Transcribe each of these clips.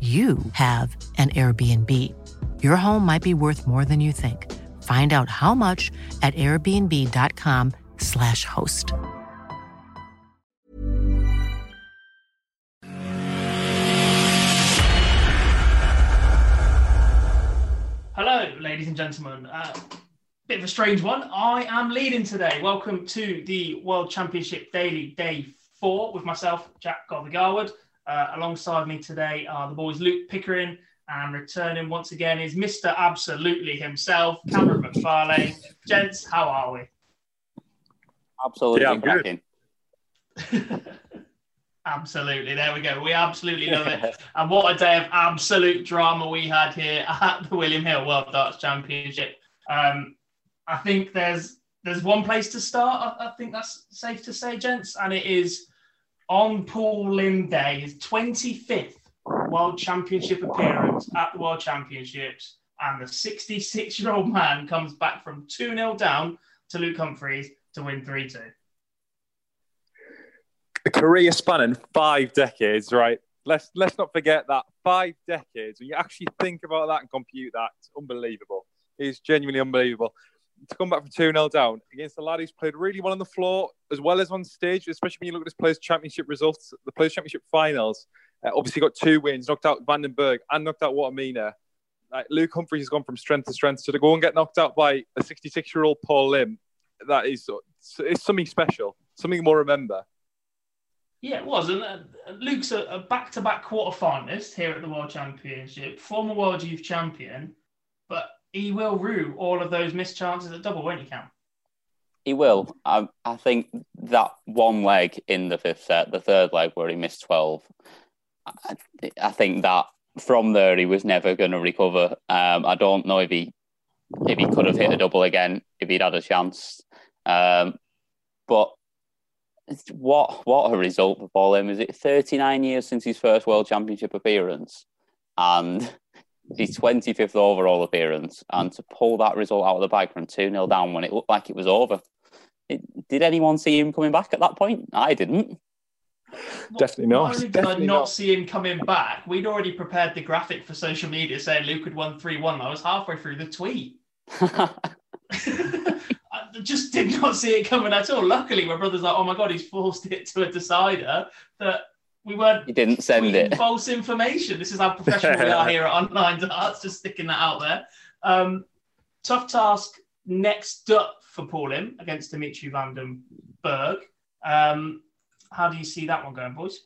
you have an Airbnb. Your home might be worth more than you think. Find out how much at airbnb.com/slash host. Hello, ladies and gentlemen. Uh, bit of a strange one. I am leading today. Welcome to the World Championship Daily Day 4 with myself, Jack Gobby Garwood. Uh, alongside me today are the boys Luke Pickering, and returning once again is Mr. Absolutely himself, Cameron McFarlane. Gents, how are we? Absolutely yeah, cracking. absolutely, there we go. We absolutely love it. and what a day of absolute drama we had here at the William Hill World Darts Championship. Um, I think there's there's one place to start. I, I think that's safe to say, gents, and it is on Paul Lim Day, his 25th World Championship appearance at the World Championships, and the 66 year old man comes back from 2 0 down to Luke Humphries to win 3 2. A career spanning five decades, right? Let's let's not forget that five decades. When you actually think about that and compute that, it's unbelievable. It's genuinely unbelievable to come back from 2 0 down against the lad who's played really well on the floor as well as on stage, especially when you look at this players' championship results, the players' championship finals. Uh, obviously, got two wins, knocked out van den Bergh and knocked out Wattimena. Like Luke Humphries has gone from strength to strength. So to go and get knocked out by a 66 year old Paul Lim, that is it's something special, something more remember. Yeah, it was. And uh, Luke's a back to back quarter finalist here at the World Championship, former World Youth Champion. He will rue all of those missed chances at double, won't you, Cam? He will. I, I think that one leg in the fifth set, the third leg where he missed 12, I, I think that from there he was never going to recover. Um, I don't know if he if he could have hit a double again if he'd had a chance. Um, but what what a result for Paul. Is it 39 years since his first World Championship appearance? And his 25th overall appearance and to pull that result out of the bag from 2 0 down when it looked like it was over. It, did anyone see him coming back at that point? I didn't. Definitely not. Not only did I not, not, see him coming back, we'd already prepared the graphic for social media saying Luke had won 3 1. I was halfway through the tweet. I just did not see it coming at all. Luckily, my brother's like, oh my God, he's forced it to a decider that we weren't. You didn't send it. False information. This is how professional we are here at Online Darts. Just sticking that out there. Um, tough task next up for Paul Lim against Dimitri van den Bergh. Um, how do you see that one going, boys?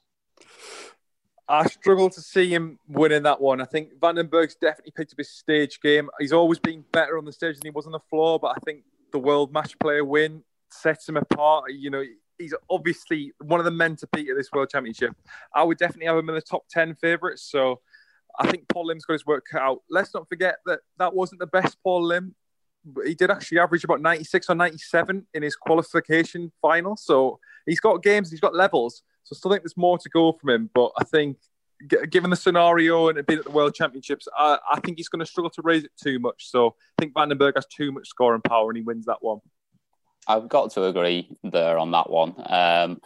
I struggle to see him winning that one. I think van den Bergh's definitely picked up his stage game. He's always been better on the stage than he was on the floor, but I think the world match player win sets him apart. You know, he's obviously one of the men to beat at this World Championship. I would definitely have him in the top 10 favourites. So I think Paul Lim's got his work cut out. Let's not forget that that wasn't the best Paul Lim. He did actually average about 96 or 97 in his qualification final. So he's got games, he's got levels. So I still think there's more to go from him. But I think given the scenario and it being at the World Championships, I, I think he's going to struggle to raise it too much. So I think van den Bergh has too much scoring power and he wins that one. I've got to agree there on that one. Um,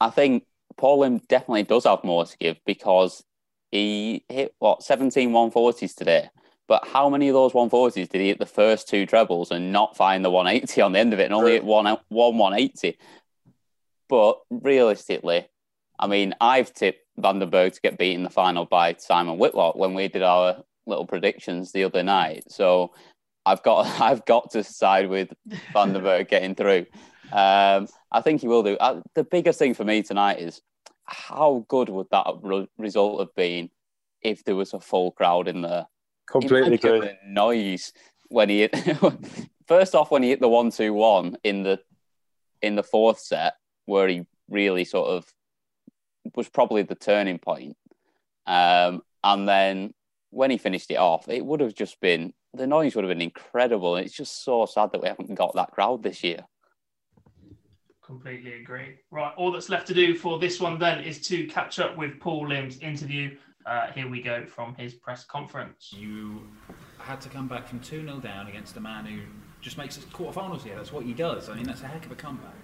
I think Paul Lim definitely does have more to give because he hit what 17 140s today. But how many of those 140s did he hit the first two trebles and not find the 180 on the end of it and only hit one, one 180? But realistically, I mean, I've tipped van den Bergh to get beaten in the final by Simon Whitlock when we did our little predictions the other night. So I've got I've got to side with van getting through. Um, I think he will do. Uh, the biggest thing for me tonight is how good would that re- result have been if there was a full crowd in there? Completely agree. The noise when he hit, first off when he hit the one two one in the in the fourth set where he really sort of was probably the turning point. Um, and then when he finished it off, it would have just been the noise would have been incredible. It's just so sad that we haven't got that crowd this year. Completely agree. Right, all that's left to do for this one then is to catch up with Paul Lim's interview. Uh, here we go from his press conference. You had to come back from 2 0 down against a man who just makes it quarterfinals here. That's what he does. I mean, that's a heck of a comeback.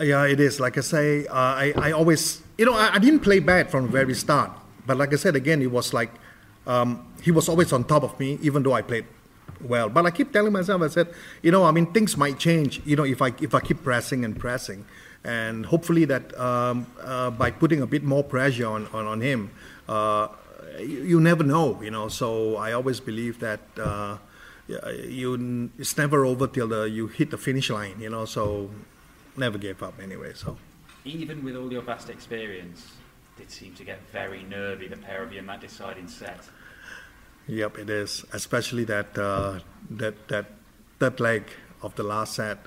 Yeah, it is. Like I say, uh, I, I always, you know, I, I, didn't play bad from the very start. But like I said again, it was like um, he was always on top of me, even though I played well. But I keep telling myself, I said, you know, I mean, things might change, you know, if I if I keep pressing and pressing, and hopefully that um, uh, by putting a bit more pressure on on, on him, uh, you, you, never know, you know. So I always believe that. Uh, you it's never over till the, you hit the finish line, you know. So never gave up anyway. So even with all your vast experience, did seem to get very nervy. The pair of you in that deciding set. Yep, it is. Especially that uh, that that that leg of the last set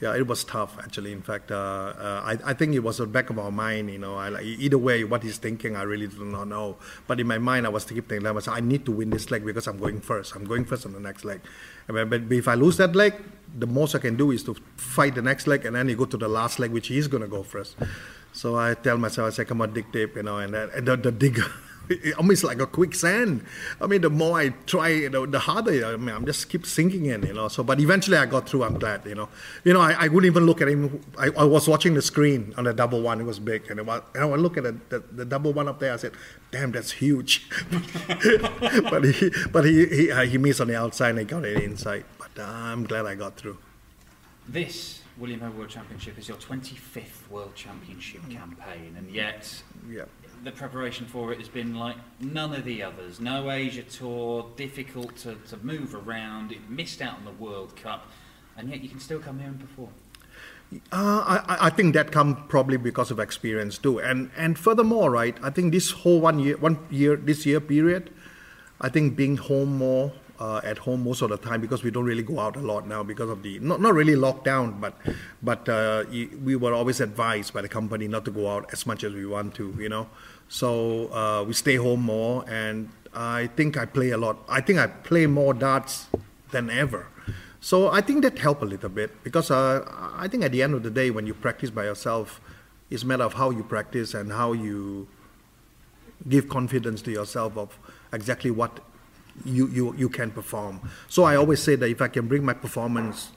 yeah, it was tough actually. In fact, uh, uh, I, I think it was the back of our mind. You know, I, either way, what he's thinking, I really do not know. But in my mind, I was thinking, I, was, I need to win this leg because I'm going first. I'm going first on the next leg. But if I lose that leg, the most I can do is to fight the next leg, and then you go to the last leg, which he's going to go first. So I tell myself, I say, come on, dig deep, you know, and, and the, the digger. almost like a quicksand. I mean, the more I try, you know, the harder. I mean, I'm just keep sinking in, you know. So, but eventually I got through. I'm glad, you know. You know, I, I wouldn't even look at him. I, I, was watching the screen on the double one. It was big, and, it was, and I look at the, the, the, double one up there. I said, "Damn, that's huge." but he, but he, he, uh, he missed on the outside and he got it inside. But uh, I'm glad I got through. This William Hill World Championship is your 25th World Championship campaign, and yet yeah the preparation for it has been like none of the others. No Asia Tour, difficult to, to move around, it missed out on the World Cup, and yet you can still come here and perform. Uh, I, I think that come probably because of experience too, and and furthermore, right? I think this whole one year, one year, this year period, I think being home more uh, at home most of the time because we don't really go out a lot now because of the not not really lockdown, but but uh, we were always advised by the company not to go out as much as we want to, you know. So uh, we stay home more, and I think I play a lot. I think I play more darts than ever. So I think that helped a little bit because uh, I think at the end of the day, when you practice by yourself, it's a matter of how you practice and how you give confidence to yourself of exactly what you, you, you can perform. So I always say that if I can bring my performance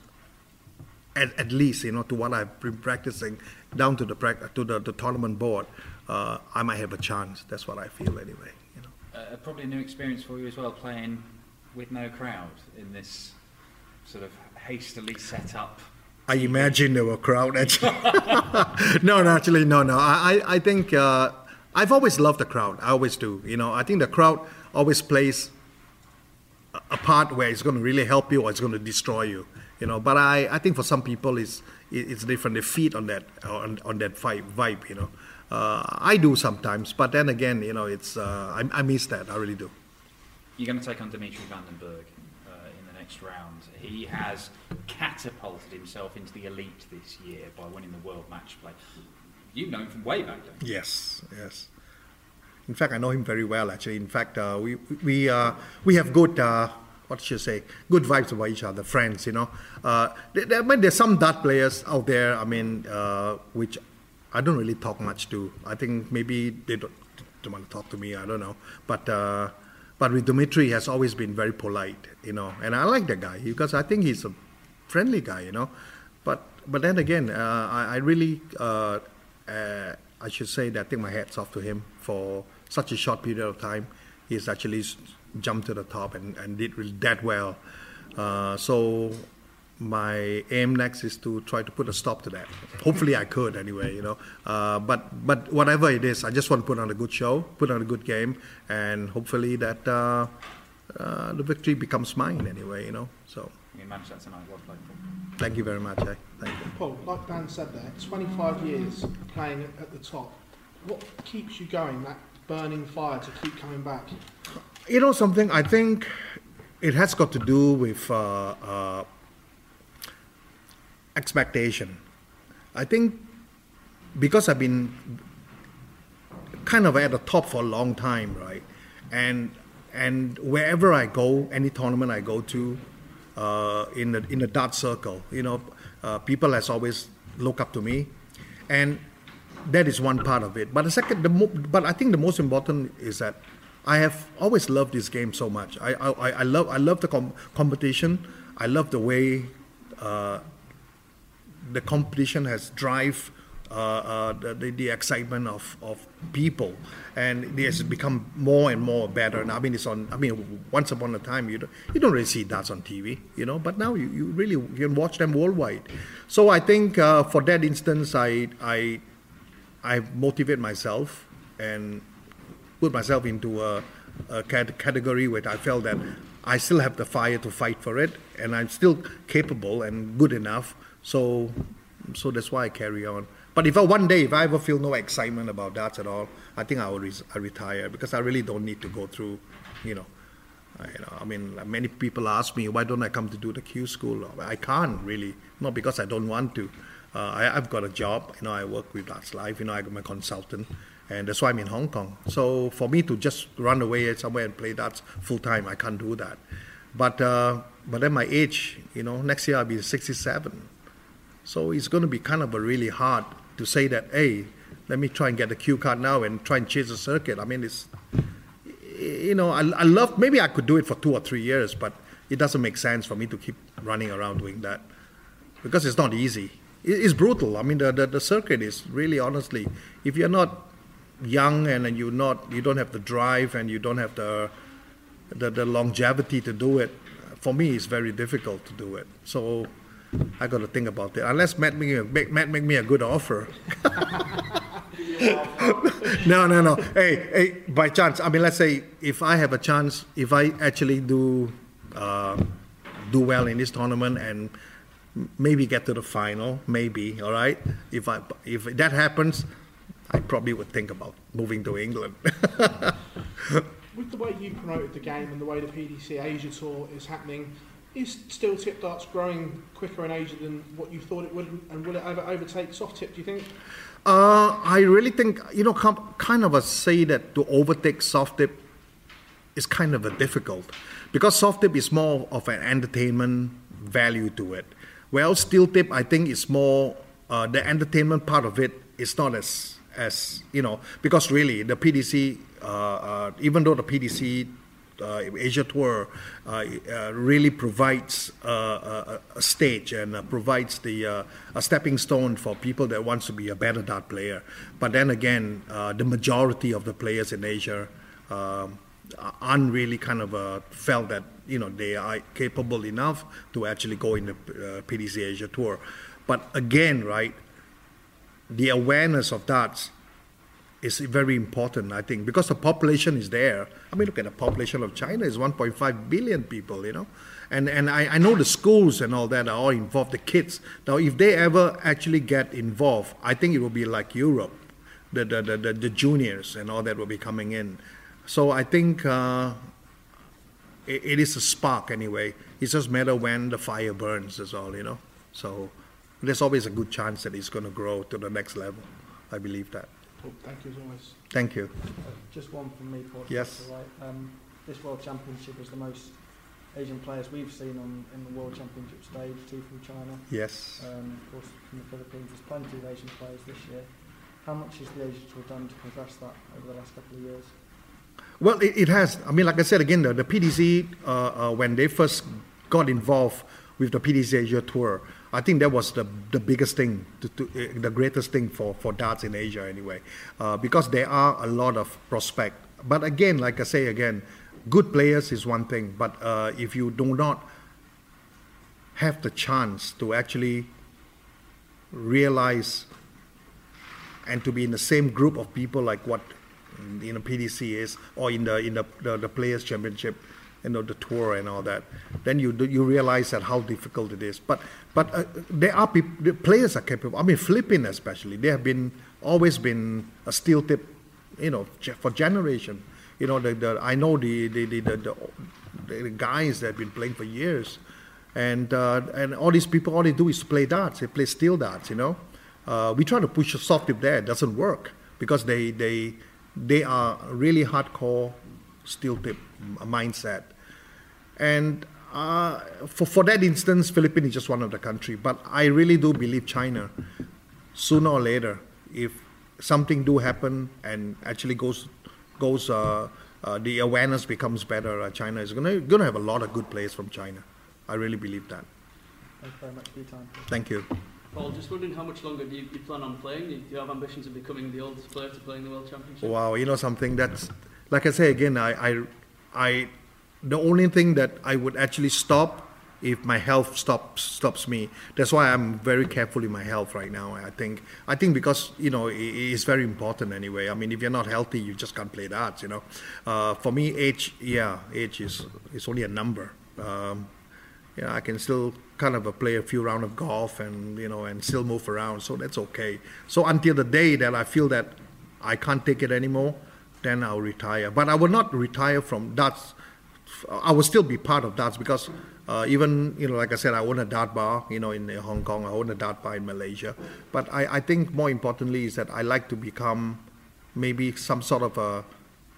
at, at least you know to what I've been practicing down to the to the, the tournament board, uh, I might have a chance. That's what I feel anyway. You know. Uh, probably a new experience for you as well, playing with no crowd in this sort of hastily set up. I imagine there were crowd actually. no, no, actually, no, no. I, I think uh, I've always loved the crowd. I always do. You know, I think the crowd always plays a part where it's going to really help you or it's going to destroy you. You know, but I, I think for some people it's it's different. They feed on that on, on that vibe, vibe. You know, uh, I do sometimes, but then again, you know, it's uh, I, I, miss that. I really do. You're going to take on Dimitri van den uh, in the next round. He has catapulted himself into the elite this year by winning the World Match Play. You've known from way back then. Yes, yes. In fact, I know him very well. Actually, in fact, uh, we we uh, we have good. Uh, what should I say? Good vibes about each other, friends. You know, uh, there, I mean, there's some dart players out there. I mean, uh, which I don't really talk much to. I think maybe they don't, don't want to talk to me. I don't know, but. Uh, but with Dimitri, he has always been very polite, you know, and I like that guy because I think he's a friendly guy, you know. But but then again, uh, I, I, really, I should say that I think my hat's off to him for such a short period of time. He's actually jumped to the top and, and did really that well. Uh, so my aim next is to try to put a stop to that. Hopefully, I could anyway, you know. Uh, but but whatever it is, I just want to put on a good show, put on a good game, and hopefully that uh, uh, the victory becomes mine anyway, you know. So. You managed that tonight. Well played. Thank you very much. Eh? Thank you. Paul, like Dan said there, 25 years playing at the top. What keeps you going? That burning fire to keep coming back. You know something? I think it has got to do with uh, uh, expectation. I think because I've been kind of at the top for a long time, right? And and wherever I go, any tournament I go to, uh, in the in the dart circle, you know, uh, people has always look up to me, and that is one part of it. But the second, the mo- but I think the most important is that I have always loved this game so much. I I, I love I love the com- competition. I love the way uh, the competition has drive uh, uh, the, the excitement of, of people, and it has become more and more better. And I mean, it's on. I mean, once upon a time, you don't, you don't really see that on TV, you know. But now you, you really you can watch them worldwide. So I think uh, for that instance, I I I motivate myself and put myself into a, a category where I felt that I still have the fire to fight for it, and I'm still capable and good enough so, so that's why I carry on. But if I, one day, if I ever feel no excitement about that at all, I think I will res- I retire because I really don't need to go through, you know, I, you know, I mean, many people ask me why don't I come to do the Q school? I can't really, not because I don't want to. Uh, I, have got a job, you know, I work with DartsLive, you know, I'm a consultant, and that's why I'm in Hong Kong. So for me to just run away somewhere and play darts full time, I can't do that. But uh, but at my age, you know, next year I'll be 67. So it's going to be kind of a really hard to say that, hey, let me try and get the cue card now and try and chase the circuit. I mean, it's, you know, I, I love, maybe I could do it for two or three years, but it doesn't make sense for me to keep running around doing that because it's not easy. It's brutal. I mean, the, the, the circuit is really, honestly, if you're not young and you're not, you don't have the drive and you don't have the, the, the longevity to do it, for me, it's very difficult to do it. So, I got to think about it. Unless Matt make, make, Matt make me a good offer. no, no, no. Hey, hey, by chance, I mean, let's say if I have a chance, if I actually do uh, do well in this tournament and maybe get to the final, maybe, all right. If I if that happens, I probably would think about moving to England. With the way you promoted the game and the way the PDC Asia Tour is happening, is steel tip darts growing quicker in Asia than what you thought it would, and will it ever overtake soft tip? Do you think? Uh, I really think you know, kind of a say that to overtake soft tip is kind of a difficult because soft tip is more of an entertainment value to it. Well, steel tip I think is more uh, the entertainment part of it is not as as you know because really the PDC uh, uh, even though the PDC uh, Asia Tour uh, uh, really provides a, a, stage and provides the a stepping stone for people that wants to be a better dart player. But then again, the majority of the players in Asia um, aren't really kind of felt that you know they are capable enough to actually go in the uh, PDC Asia Tour. But again, right, the awareness of that is very important, I think, because the population is there. I mean, look at the population of China is 1.5 billion people, you know, and and I, I know the schools and all that are all involved. The kids now, if they ever actually get involved, I think it will be like Europe, the the the, the, the juniors and all that will be coming in. So I think uh, it, it is a spark anyway. It's just matter when the fire burns. Is all you know. So there's always a good chance that it's going to grow to the next level. I believe that. Cool. Thank you as always. Thank you. Uh, just one from me, Paul. Yes. Right. Um, this World Championship is the most Asian players we've seen on in the World Championship stage. Two from China. Yes. Um, of course, from the Philippines. There's plenty of Asian players this year. How much has the Asia Tour done to progress that over the last couple of years? Well, it, it has. I mean, like I said again, the, the PDC, uh, uh, when they first got involved with the PDC Asia Tour, I think that was the, the biggest thing, to, to, uh, the greatest thing for, for darts in Asia anyway, uh, because there are a lot of prospect. But again, like I say again, good players is one thing, but uh, if you do not have the chance to actually realize and to be in the same group of people like what in a PDC is or in the in the, the, the players championship you know the tour and all that then you you realize that how difficult it is. But but uh, there are the players are capable i mean philippines especially they have been always been a steel tip you know for generation. You know the, the i know the the, the the, the guys that have been playing for years and uh, and all these people all they do is play darts they play steel darts you know? Uh, we try to push a soft tip there it doesn't work because they they they are really hardcore steel tip mindset and uh, for, for that instance, Philippines is just one of the country. But I really do believe China, sooner or later, if something do happen and actually goes goes uh, uh, the awareness becomes better, uh, China is gonna gonna have a lot of good players from China. I really believe that. Thank you very much for your time. Thank you. Paul, just wondering how much longer do you, you plan on playing? Do you have ambitions of becoming the oldest player to play in the World Championship? Wow, you know something that's like I say again, I I, I the only thing that I would actually stop if my health stops stops me. That's why I'm very careful in my health right now. I think I think because you know it, it's very important anyway. I mean, if you're not healthy, you just can't play darts. You know, uh, for me, age yeah, age is is only a number. Um, yeah, I can still kind of play a few rounds of golf and you know and still move around, so that's okay. So until the day that I feel that I can't take it anymore, then I'll retire. But I will not retire from darts I will still be part of darts because uh, even you know, like I said, I own a dart bar. You know, in Hong Kong, I own a dart bar in Malaysia. But I, I think more importantly is that I like to become maybe some sort of a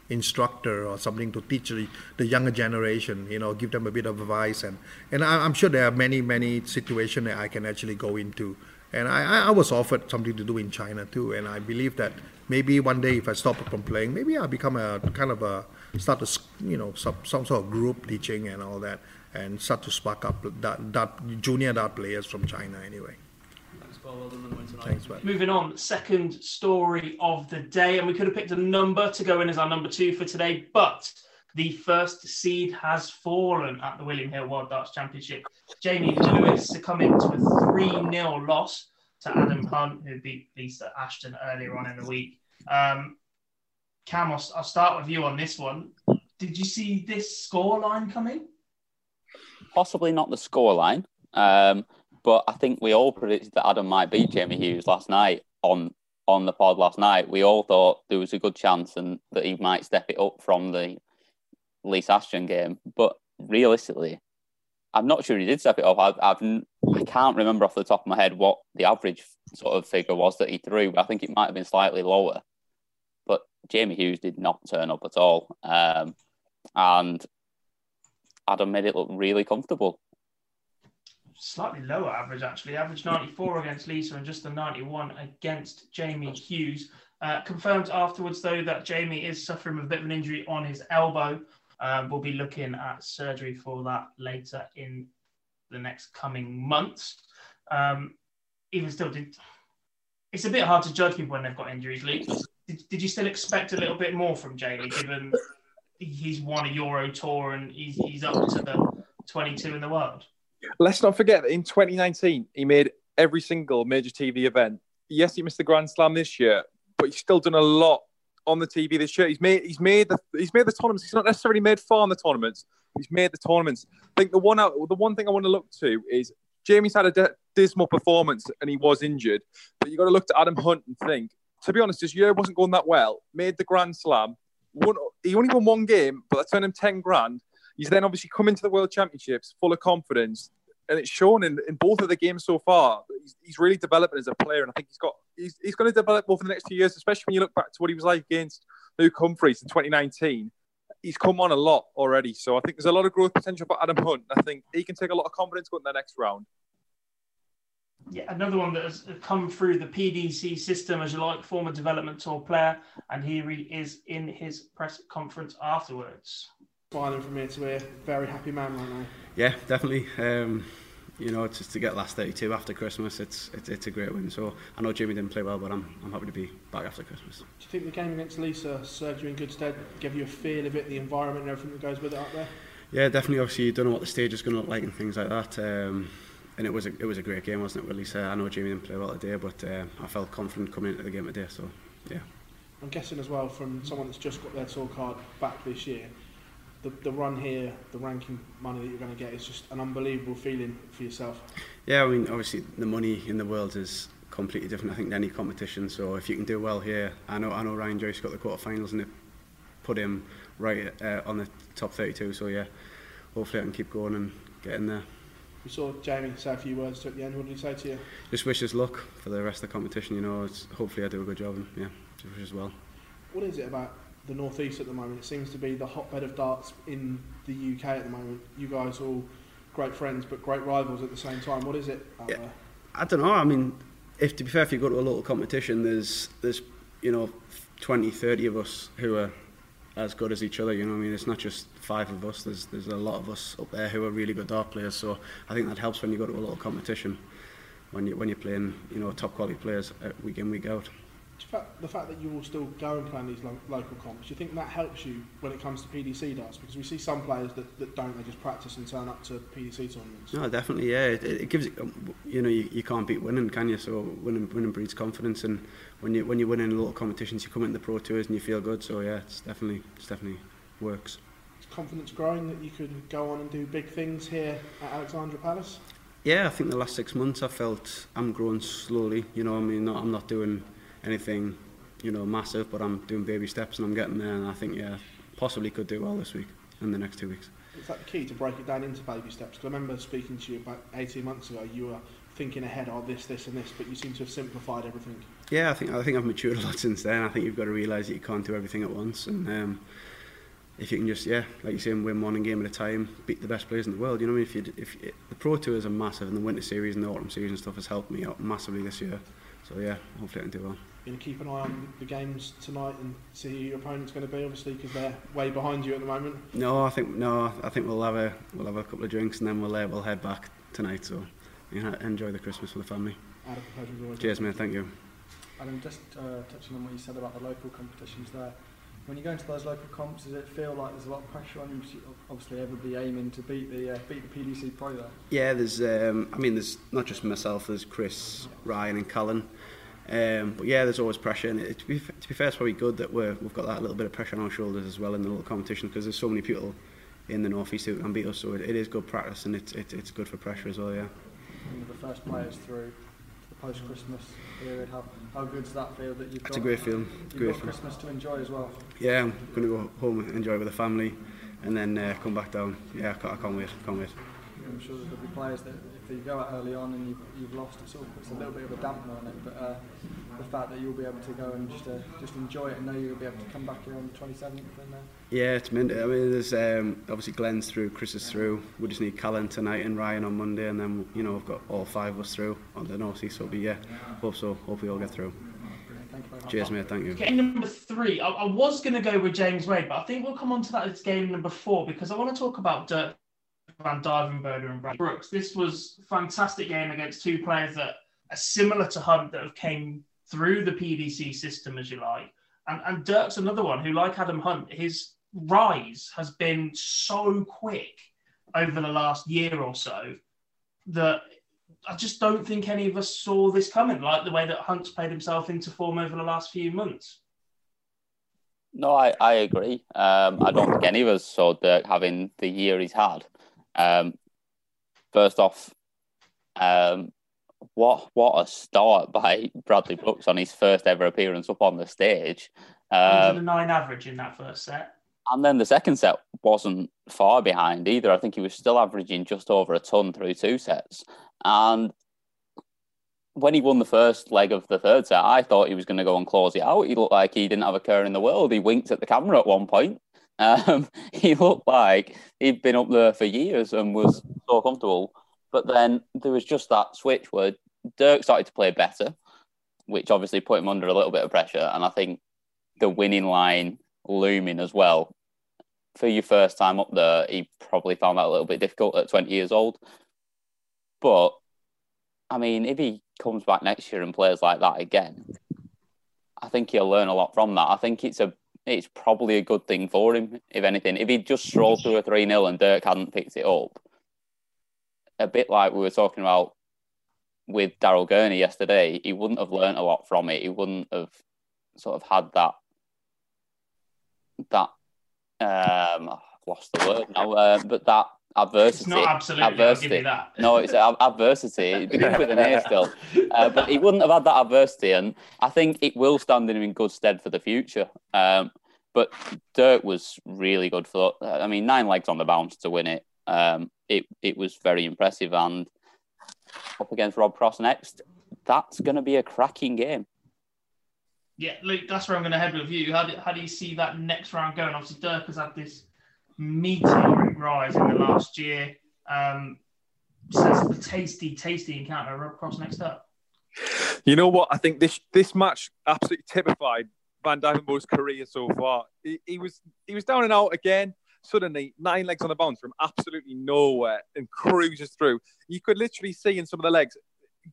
instructor or something to teach the, the younger generation. You know, give them a bit of advice and and I, am sure there are many many situations that I can actually go into. And I, I was offered something to do in China too, and I believe that maybe one day if I stop from playing, maybe I'll become a kind of a start to you know some, some sort of group teaching and all that, and start to spark up that, that junior dart players from China anyway. Thanks, Paul. Well done on the win tonight. Thanks, man. Moving on, second story of the day, and we could have picked a number to go in as our number two for today, but the first seed has fallen at the William Hill World Darts Championship. Jamie Hughes succumbing to a 3 0 loss to Adam Hunt, who beat Lisa Ashton earlier on in the week. Um, Cam, I'll, I'll start with you on this one. Did you see this scoreline coming? Possibly not the scoreline, um, but I think we all predicted that Adam might beat Jamie Hughes last night on on the pod last night. We all thought there was a good chance and that he might step it up from the Lisa Ashton game, but realistically, I'm not sure he did step it up. I've, I've I can't remember off the top of my head what the average sort of figure was that he threw. I think it might have been slightly lower. But Jamie Hughes did not turn up at all. Um, and Adam made it look really comfortable. Slightly lower average, actually. Average 94 against Lisa and just the 91 against Jamie Hughes. Uh, confirmed afterwards, though, that Jamie is suffering a bit of an injury on his elbow. Um, we'll be looking at surgery for that later in the next coming months. Um, even still, did, it's a bit hard to judge people when they've got injuries, Luke did, did you still expect a little bit more from Jamie, given he's won a Euro Tour and he's, he's up to the 22 in the world? Let's not forget that in 2019, he made every single major TV event. Yes, he missed the Grand Slam this year, but he's still done a lot on the TV this year. He's made he's made the he's made the tournaments. He's not necessarily made far in the tournaments. He's made the tournaments. I think the one out the one thing I want to look to is Jamie's had a dismal performance and he was injured. But you got to look to Adam Hunt and think to be honest, his year wasn't going that well. Made the Grand Slam. Won, he only won one game, but that turned him 10 grand. He's then obviously come into the World Championships full of confidence. And it's shown in, in both of the games so far. He's, he's really developing as a player. And I think he's got he's, he's going to develop over the next few years, especially when you look back to what he was like against Luke Humphries in 2019 he's come on a lot already. So I think there's a lot of growth potential for Adam Hunt. I think he can take a lot of confidence going to the next round. yeah, another one that has come through the PDC system, as you like, former development tour player, and here he is in his press conference afterwards. Smiling from here to ear, very happy man right now. Yeah, definitely. Um, you know, just to get last 32 after Christmas, it's, it's it's a great win. So I know Jimmy didn't play well, but I'm I'm happy to be back after Christmas. Do you think the game against Lisa served you in good stead? Gave you a feel of it, the environment, and everything that goes with it up there? Yeah, definitely. Obviously, you don't know what the stage is going to look like and things like that. Um, and it was a it was a great game, wasn't it? With Lisa, I know Jimmy didn't play well today, but uh, I felt confident coming into the game today. So, yeah. I'm guessing as well from someone that's just got their tour card back this year. the, the run here, the ranking money that you're going to get is just an unbelievable feeling for yourself. Yeah, I mean, obviously the money in the world is completely different, I think, than any competition. So if you can do well here, I know I know Ryan Joyce got the quarterfinals and it put him right uh, on the top 32. So yeah, hopefully I can keep going and get in there. We saw Jamie say a few words at the end. What did he say to you? Just wish us luck for the rest of the competition. You know, it's, hopefully I do a good job and yeah, just wish us well. What is it about the northeast at the moment? It seems to be the hotbed of darts in the UK at the moment. You guys all great friends, but great rivals at the same time. What is it Yeah. there? I don't know. I mean, if to be fair, if you go to a local competition, there's there's you know 20, 30 of us who are as good as each other. You know, I mean, it's not just five of us. There's there's a lot of us up there who are really good dart players. So I think that helps when you go to a local competition, when you when you're playing you know top quality players uh, week in week out. fact, the fact that you will still go and play in these lo local comps, do you think that helps you when it comes to PDC darts? Because we see some players that, that don't, they just practice and turn up to PDC tournaments. No, definitely, yeah. It, it gives, um, you know, you, you can't beat winning, can you? So winning, winning breeds confidence, and when you when you win in little competitions, you come into the pro tours and you feel good. So yeah, it's definitely it's definitely works. Is confidence growing that you could go on and do big things here at Alexandra Palace? Yeah, I think the last six months I felt I'm growing slowly. You know, I mean, not, I'm not doing anything, you know, massive, but I'm doing baby steps and I'm getting there. And I think, yeah, possibly could do well this week and the next two weeks. Is that the key to break it down into baby steps? 'Cause I remember speaking to you about 18 months ago, you were thinking ahead of this, this, and this, but you seem to have simplified everything. Yeah, I think I think I've matured a lot since then. I think you've got to realise that you can't do everything at once, and um, if you can just yeah, like you say, win one game at a time, beat the best players in the world. You know, what I mean, if you if the pro tours are massive, and the winter series and the autumn series and stuff has helped me out massively this year. So yeah, hopefully I can do well. You're going to keep an eye on the games tonight and see who your opponent's going to be, obviously, because they're way behind you at the moment. No, I think no, I think we'll have a we'll have a couple of drinks and then we'll uh, we'll head back tonight. So you know, enjoy the Christmas with the family. Adam, pleasure. Cheers, mate. Thank you. Adam, just uh, touching on what you said about the local competitions there. When you go into those local comps, does it feel like there's a lot of pressure on you? Because you- Obviously, everybody aiming to beat the uh, beat the PDC Pro there. Yeah, there's. Um, I mean, there's not just myself. There's Chris, Ryan, and Callan. Um, but yeah, there's always pressure, and it, to, be, to be fair, it's probably good that we're, we've got that little bit of pressure on our shoulders as well in the little competition because there's so many people in the northeast who can beat us. So it, it is good practice, and it's it, it's good for pressure as well. Yeah. And you're the first players through the post-Christmas period. How how good's that feel that you've it's got? a great feeling. You've great got feeling. Christmas to enjoy as well. Yeah, I'm going to go home and enjoy with the family, and then uh, come back down. Yeah, I can't, I can't wait. Can't wait. I'm sure there'll be players that if you go out early on and you've, you've lost, it sort of puts a little bit of a dampener on it. But uh, the fact that you'll be able to go and just uh, just enjoy it and know you'll be able to come back here on the 27th and uh, Yeah, it's mint. I mean, there's um, obviously Glen's through, Chris is through. We just need Callan tonight and Ryan on Monday, and then you know we've got all five of us through on the North East. So it'll be yeah, hope so. Hope we all get through. thank you very. Cheers, mate. Thank you. Game number three. I, I was going to go with James Wade, but I think we'll come on to that as game number four because I want to talk about Dirk Van Duijvenbode and Brad Brooks. This was fantastic game against two players that are similar to Hunt that have came through the PDC system, as you like. And, and Dirk's another one who, like Adam Hunt, his rise has been so quick over the last year or so that I just don't think any of us saw this coming, like the way that Hunt's played himself into form over the last few months. No, I, I agree. Um, I don't think any of us saw Dirk having the year he's had. Um, first off, um, what what a start by Bradley Brooks on his first ever appearance up on the stage. Um, 109 average in that first set. and then the second set wasn't far behind either. I think he was still averaging just over a ton through two sets. And when he won the first leg of the third set, I thought he was going to go and close it out. He looked like he didn't have a care in the world. He winked at the camera at one point. Um, he looked like he'd been up there for years and was so comfortable. But then there was just that switch where Dirk started to play better, which obviously put him under a little bit of pressure. And I think the winning line looming as well. For your first time up there, he probably found that a little bit difficult at 20 years old. But I mean, if he comes back next year and plays like that again, I think he'll learn a lot from that. I think it's a it's probably a good thing for him, if anything. If he'd just strolled through a 3 0 and Dirk hadn't picked it up, a bit like we were talking about with Daryl Gurney yesterday, he wouldn't have learned a lot from it. He wouldn't have sort of had that that um I've lost the word now, uh, but that adversity. It's not absolutely. Adversity. I'll give you that. no, it's a- adversity. It begins with an A still, uh, but he wouldn't have had that adversity, and I think it will stand him in good stead for the future. Um, but Dirk was really good for. I mean, nine legs on the bounce to win it. Um, it it was very impressive, and up against Rob Cross next, that's going to be a cracking game. Yeah, Luke, that's where I'm going to head with you. How do, how do you see that next round going? Obviously, Dirk has had this meteoric rise in the last year. Um, so it's the tasty, tasty encounter. Rob Cross next up. You know what? I think this this match absolutely typified Van Duijvenbode's career so far. He, he was he was down and out again. Suddenly, nine legs on the bounce from absolutely nowhere and cruises through. You could literally see in some of the legs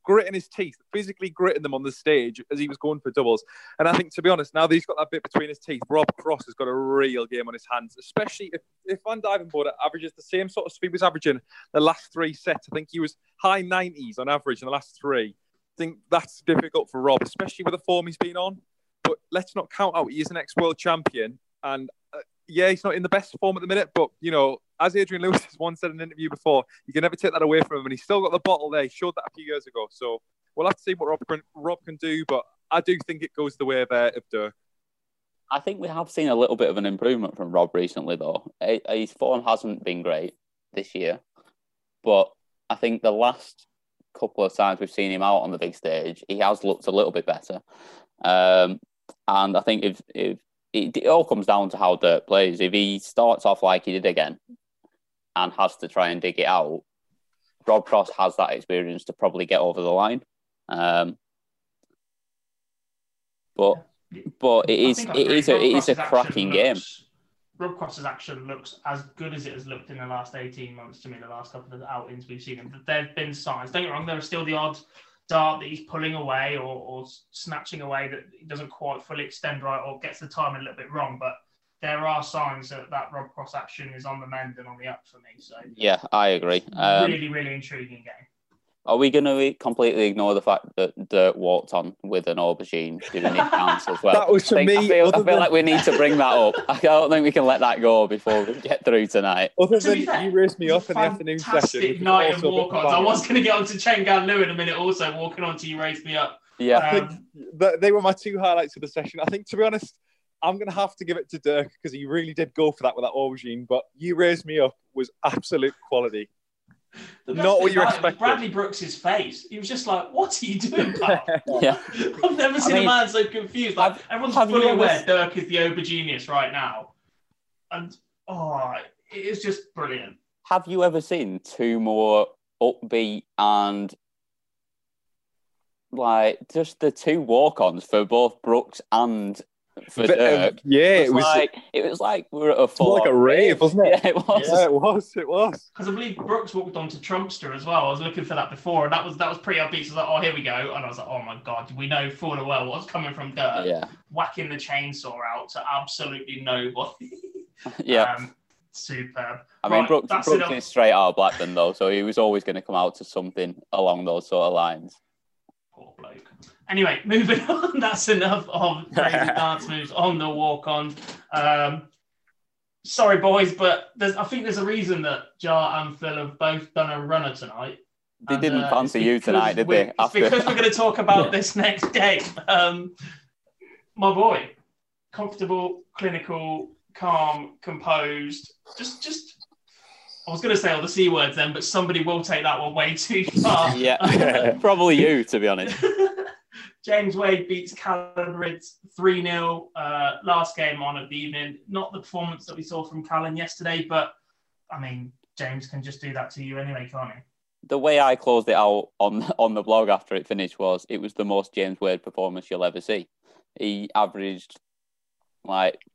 gritting his teeth, physically gritting them on the stage as he was going for doubles. And I think, to be honest, now that he's got that bit between his teeth, Rob Cross has got a real game on his hands, especially if, if Van Duijvenbode averages the same sort of speed he was averaging the last three sets. I think he was high 90s on average in the last three. I think that's difficult for Rob, especially with the form he's been on. But let's not count out he is an ex world champion. And uh, yeah, he's not in the best form at the minute, but you know, as Adrian Lewis has once said in an interview before, you can never take that away from him, and he's still got the bottle there. He showed that a few years ago, so we'll have to see what Rob can, Rob can do. But I do think it goes the way of, uh, of Dirk. I think we have seen a little bit of an improvement from Rob recently, though. His form hasn't been great this year, but I think the last couple of times we've seen him out on the big stage, he has looked a little bit better. Um, and I think if if it, it all comes down to how Dirk plays. If he starts off like he did again and has to try and dig it out, Rob Cross has that experience to probably get over the line. Um, but but it is it is a it is a cracking game. looks- Rob Cross's action looks as good as it has looked in the last 18 months to me, the last couple of outings we've seen. And there have been signs. Don't get wrong, there are still the odd dart that he's pulling away or, or snatching away that he doesn't quite fully extend right or gets the timing a little bit wrong. But there are signs that that Rob Cross action is on the mend and on the up for me. So Yeah, I agree. Um, really, really intriguing game. Are we going to completely ignore the fact that Dirk walked on with an aubergine doing his dance as well? That was to I think- I me, feel, I feel than- like we need to bring that up. I don't think we can let that go before we get through tonight. Other To be than fair, you raised me up in the afternoon session. Fantastic night of also a bit walk-ons. I was going to get onto Chengan Liu in a minute. Also walking on to you raised me up. Yeah, I think Um, they were my two highlights of the session. I think, to be honest, I'm going to have to give it to Dirk because he really did go for that with that aubergine. But you raised me up was absolute quality. Not what you about it expected. Bradley Brooks's face. He was just like, "What are you doing, yeah. I've never seen mean, a man so confused. Like have- everyone's have fully aware s- Dirk is the over genius right now, and oh, it is just brilliant. Have you ever seen two more upbeat and like just the two walk-ons for both Brooks and for But, um, Dirk? yeah, it it was- like it was like we were at a full like a rave, wasn't it? Yeah, it was. Yeah, it was. It was. Because I believe Brooks walked on to Trumpster as well. I was looking for that before, and that was that was pretty upbeat. So I was like, "Oh, here we go!" And I was like, "Oh my god, we know full and well what's coming from Dirk." Yeah, Whacking the chainsaw out to absolutely nobody. yeah. um, superb. I mean, Right, Brooks, that's Brooks it. is straight out of Blackburn though, so he was always going to come out to something along those sort of lines. Poor bloke. Anyway, moving on. That's enough of crazy dance moves on the walk on. Um, sorry, boys, but there's, I think there's a reason that Jar and Phil have both done a runner tonight. They And, didn't uh, fancy it's you tonight, did we- they? It's After- because we're going to talk about this next game. Um, my boy, comfortable, clinical, calm, composed. Just, just. I was going to say all the c words then, but somebody will take that one way too far. yeah, probably you, to be honest. James Wade beats Callan Rydz 3 0 uh, last game on of the evening. Not the performance that we saw from Callan yesterday, but I mean, James can just do that to you anyway, can't he? the way I closed it out on on the blog after it finished was it was the most James Wade performance you'll ever see. He averaged like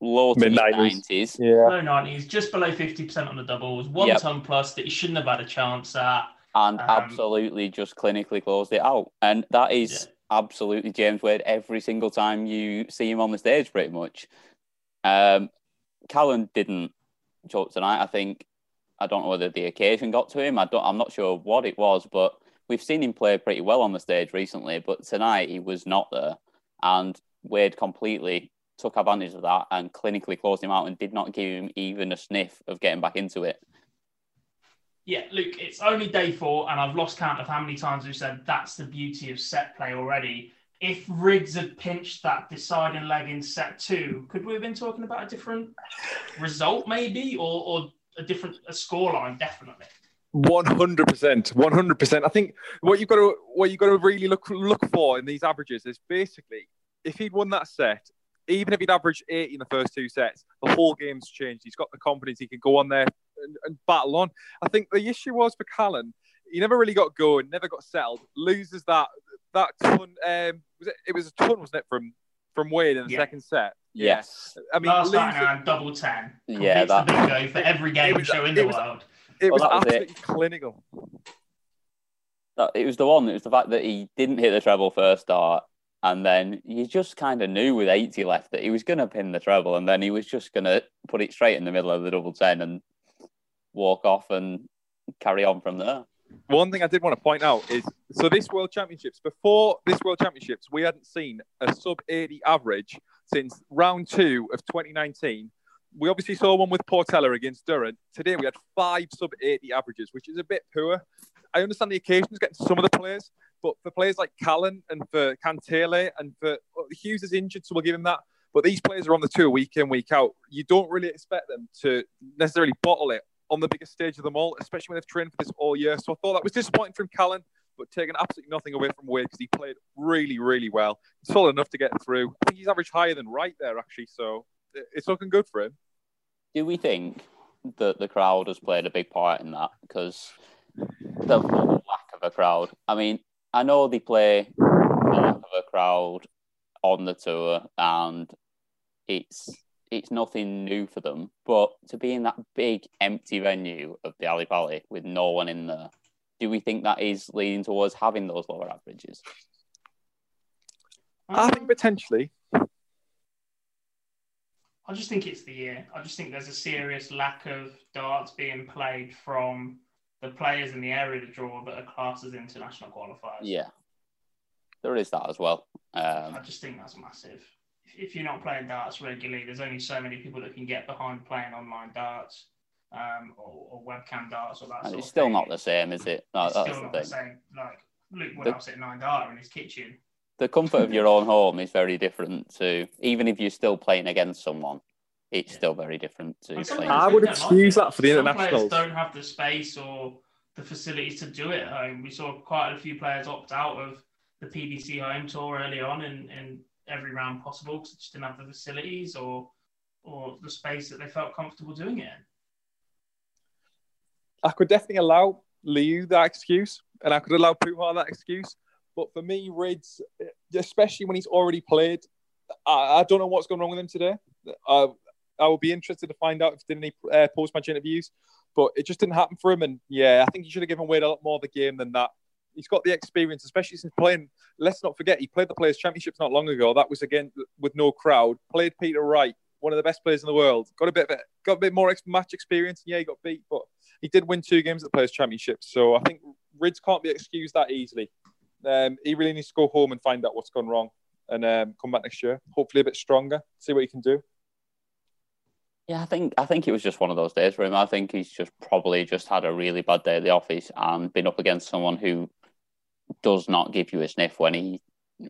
low to mid nineties, yeah, low nineties, just below fifty percent on the doubles, one yep. ton plus that he shouldn't have had a chance at, and um, absolutely just clinically closed it out. And that is yeah. Absolutely James Wade every single time you see him on the stage, pretty much. Um, Callan didn't choke tonight. I think I don't know whether the occasion got to him. I don't. I'm not sure what it was, but we've seen him play pretty well on the stage recently. But tonight he was not there, and Wade completely took advantage of that and clinically closed him out and did not give him even a sniff of getting back into it. Yeah, Luke, it's only day four, and I've lost count of how many times we've said that's the beauty of set play already. If Rydz had pinched that deciding leg in set two, could we have been talking about a different result, maybe, or, or a different a scoreline? Definitely. One hundred percent, one hundred percent. I think what you've got to what you've got to really look look for in these averages is basically if he'd won that set even if he'd averaged 80 in the first two sets, the whole game's changed. He's got the confidence. He can go on there and, and battle on. I think the issue was for Callan, he never really got going, never got settled. Loses that that ton. Um, was it? It was a ton, wasn't it, from from Wade in the yeah. second set? Yes. I mean, last night double ten. Yeah, that the bingo for every game was, show in the was, world. It was, well, absolutely it. clinical. That, it was the one. It was the fact that he didn't hit the treble first start, and then you just kind of knew with 80 left that he was going to pin the treble. And then he was just going to put it straight in the middle of the double 10 and walk off and carry on from there. One thing I did want to point out is so this World Championships, before this World Championships, we hadn't seen a sub 80 average since round two of 2019. We obviously saw one with Portela against Durrant. Today we had five sub 80 averages, which is a bit poor. I understand the occasions getting some of the players, but for players like Callan and for Kantele and for uh, Hughes is injured, so we'll give him that. But these players are on the tour week in, week out. You don't really expect them to necessarily bottle it on the biggest stage of them all, especially when they've trained for this all year. So I thought that was disappointing from Callan, but taking absolutely nothing away from Wade because he played really, really well. Solid enough to get through. I think he's averaged higher than right there, actually. So it's looking good for him. Do we think that the crowd has played a big part in that? Because the lack of a crowd. I mean, I know they play a lack of a crowd on the tour, and it's it's nothing new for them. But to be in that big empty venue of the Ally Pally with no one in there, do we think that is leading towards having those lower averages? I think potentially. I just think it's the year. I just think there's a serious lack of darts being played from the players in the area to draw that are classed as international qualifiers. Yeah, there is that as well. Um, I just think that's massive. If, if, you're not playing darts regularly, there's only so many people that can get behind playing online darts um, or, or, webcam darts or that. And it's still thing. not the same, is it? No, it's still the not thing. the same. Like Luke went up at nine dart in his kitchen. The comfort of your own home is very different to even if you're still playing against someone it's still very different to playing. I would excuse like that for the Some internationals. Players don't have the space or the facilities to do it at home. We saw quite a few players opt out of the PDC home tour early on and, in every round possible because they just didn't have the facilities or or the space that they felt comfortable doing it in. I could definitely allow Liu that excuse, and I could allow Puha that excuse. But for me, Rydz, especially when he's already played, I, I don't know what's going wrong with him today. Uh, I will be interested to find out if did any uh, post match interviews, but it just didn't happen for him. And yeah, I think he should have given Wade a lot more of the game than that. He's got the experience, especially since playing. Let's not forget, he played the Players Championships not long ago. That was again with no crowd. Played Peter Wright, one of the best players in the world. Got a bit of got a bit more match experience. Yeah, he got beat, but he did win two games at the Players Championships. So I think Rydz can't be excused that easily. Um, he really needs to go home and find out what's gone wrong and um, come back next year. Hopefully, a bit stronger. See what he can do. Yeah, I think I think it was just one of those days for him. I think he's just probably just had a really bad day at the office and been up against someone who does not give you a sniff when he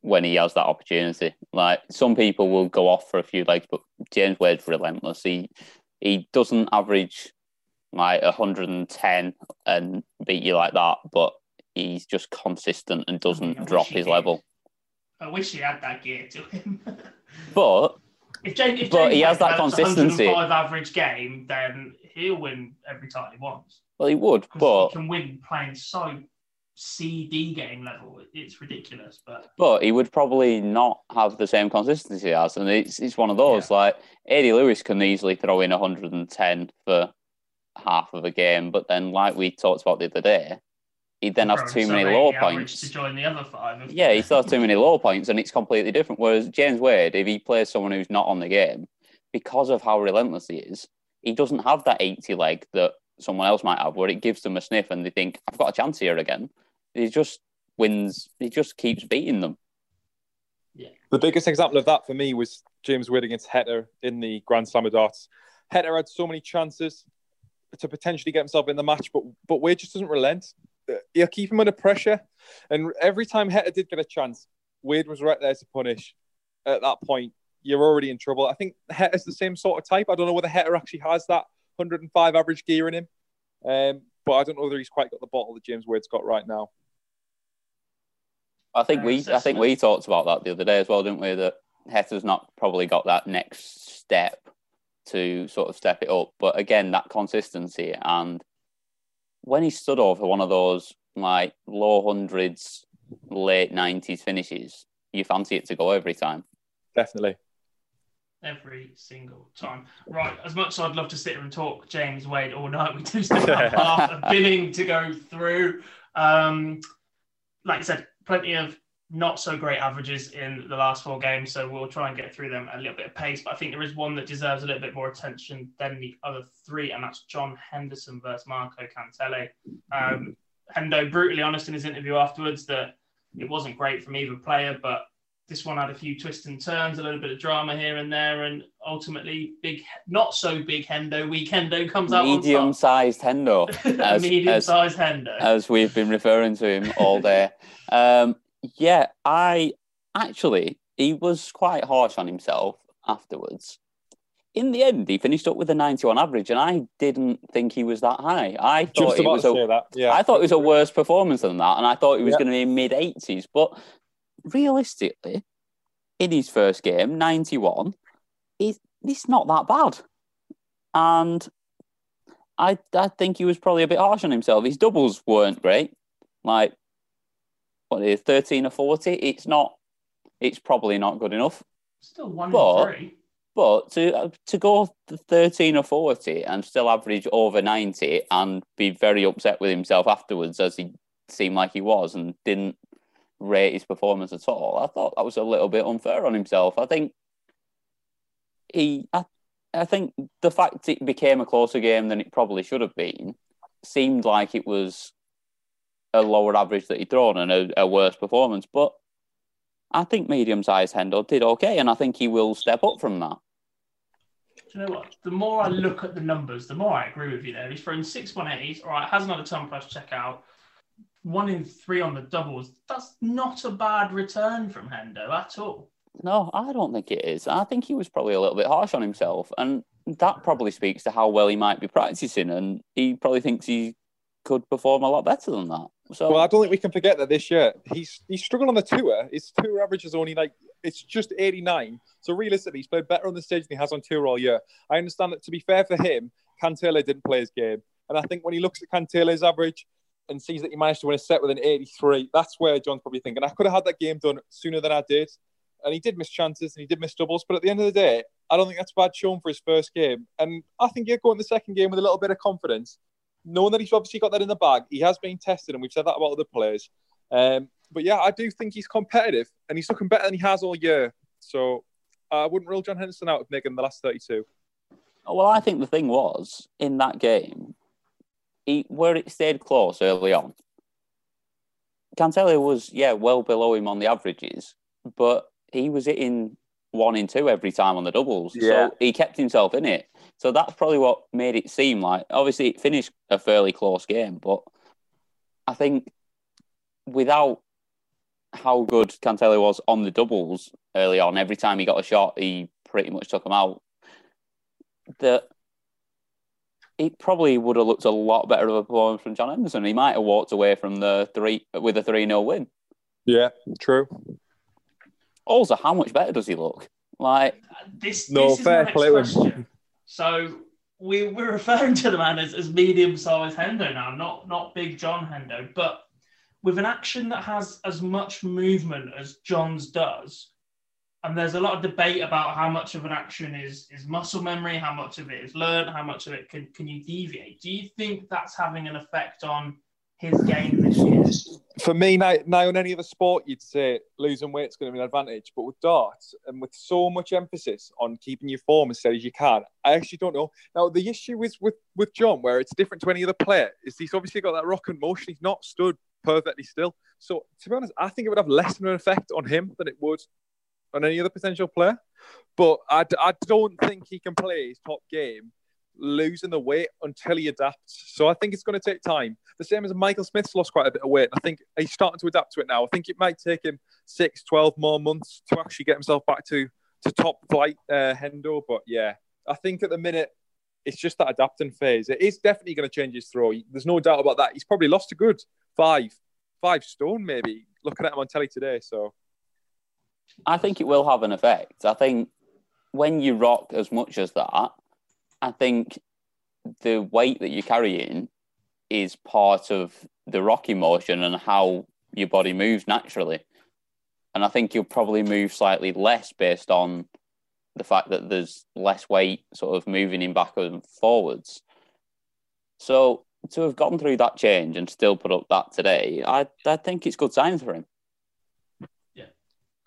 when he has that opportunity. Like some people will go off for a few legs, but James Wade's relentless. He he doesn't average like 110 and beat you like that, but he's just consistent and doesn't drop his level. I wish he had that gear to him. but If James, if But James he has that consistency. 105 average game, then he'll win every title he wants. Well, he would, but he can win playing so CD game level. It's ridiculous, but but he would probably not have the same consistency as, and it's it's one of those like Eddie Lewis can easily throw in 110 for half of a game, but then like we talked about the other day, he then has too many low points. to join the other five. Yeah, he still has too many low points, and it's completely different. Whereas James Wade, if he plays someone who's not on the game, because of how relentless he is, he doesn't have that 80 leg that someone else might have, where it gives them a sniff and they think, "I've got a chance here again." He just wins. He just keeps beating them. Yeah. The biggest example of that for me was James Wade against Heta in the Grand Slam of darts. Heta had so many chances to potentially get himself in the match, but but Wade just doesn't relent. Uh, He'll keep him under pressure, and every time Heta did get a chance, Wade was right there to punish. At that point, you're already in trouble. I think Heta's the same sort of type. I don't know whether Heta actually has that 105 average gear in him, um, but I don't know whether he's quite got the bottle that James Wade's got right now. I think we I think we talked about that the other day as well, didn't we? That Heta's not probably got that next step to sort of step it up. But again, that consistency and when he stood over one of those like low hundreds, late nineties finishes, you fancy it to go every time. Definitely. Every single time. Right, as much as I'd love to sit here and talk James Wade all night, we do still have half a billing to go through. Um, like I said, plenty of not so great averages in the last four games, so we'll try and get through them at a little bit of pace. But I think there is one that deserves a little bit more attention than the other three, and that's John Henderson versus Marko Kantele. Um, Hendo brutally honest in his interview afterwards that it wasn't great from either player, but this one had a few twists and turns, a little bit of drama here and there, and ultimately, big, not so big Hendo weekendo comes out. Medium sized Hendo. as- Medium-sized Hendo. As we've been referring to him all day. um, yeah, I actually he was quite harsh on himself afterwards. In the end, he finished up with a 91 average, and I didn't think he was that high. I thought Just it was to a, say that. Yeah. I thought it was a worse performance than that, and I thought it was Yeah. going to be mid 80s. But realistically, in his first game, 91, it's, not that bad. And I, I think he was probably a bit harsh on himself. His doubles weren't great. Like, what is 13 or 40? It's not, it's probably not good enough. Still one But- three. But to to go 13 or 40 and still average over 90 and be very upset with himself afterwards, as he seemed like he was, and didn't rate his performance at all, I thought that was a little bit unfair on himself. I think he, I, I think the fact it became a closer game than it probably should have been seemed like it was a lower average that he'd thrown and a, a worse performance. But I think medium sized Hendo did okay, and I think he will step up from that. Do you know what? The more I look at the numbers, the more I agree with you there. He's thrown six 180s. All right, hasn't had a ton plus checkout. One in three on the doubles. That's not a bad return from Hendo at all. No, I don't think it is. I think he was probably a little bit harsh on himself, and that probably speaks to how well he might be practicing, and he probably thinks he could perform a lot better than that. So, Well, I don't think we can forget that this year he's he's struggled on the tour. His tour average is only like it's just 89. So realistically, he's played better on the stage than he has on tour all year. I understand that to be fair for him, Kantele didn't play his game, and I think when he looks at Kantele's average and sees that he managed to win a set with an 83, that's where John's probably thinking I could have had that game done sooner than I did. And he did miss chances and he did miss doubles, but at the end of the day, I don't think that's bad shown for his first game. And I think he'll go in the second game with a little bit of confidence knowing that he's obviously got that in the bag, he has been tested, and we've said that about other players. Um, but yeah, I do think he's competitive, and he's looking better than he has all year. So I wouldn't rule John Henderson out of making the last 32. well, I think the thing was in that game, he, where it stayed close early on. Kantele was yeah well below him on the averages, but he was hitting one in two every time on the doubles. Yeah. So he kept himself in it. So that's probably what made it seem like. Obviously, it finished a fairly close game, but I think without how good Cantelli was on the doubles early on, every time he got a shot, he pretty much took him out. That it probably would have looked a lot better of a performance from John Henderson. He might have walked away from the three with a three 0 win. Yeah, true. Also, how much better does he look? Like this, No, this is fair my next play question. So we, we're referring to the man as, as medium-sized Hendo now, not not Big John Hendo, but with an action that has as much movement as John's does. And there's a lot of debate about how much of an action is is muscle memory, how much of it is learned, how much of it can can you deviate. Do you think that's having an effect on his game this year? For me, now, now in any other sport, you'd say losing weight's going to be an advantage. But with darts, and with so much emphasis on keeping your form as steady as you can, I actually don't know. Now, the issue is with, with John, where it's different to any other player, is he's obviously got that rock and motion. He's not stood perfectly still. So, to be honest, I think it would have less of an effect on him than it would on any other potential player. But I, I don't think he can play his top game losing the weight until he adapts. So I think it's going to take time. The same as Michael Smith's lost quite a bit of weight. I think he's starting to adapt to it now. I think it might take him six, 12 more months to actually get himself back to, to top flight uh, Hendo. But yeah, I think at the minute, it's just that adapting phase. It is definitely going to change his throw. There's no doubt about that. He's probably lost a good five, five stone maybe. Looking at him on telly today, so I think it will have an effect. I think when you rock as much as that, I think the weight that you're carrying is part of the rocking motion and how your body moves naturally. And I think you'll probably move slightly less based on the fact that there's less weight sort of moving in backwards and forwards. So to have gone through that change and still put up that today, I, I think it's good signs for him.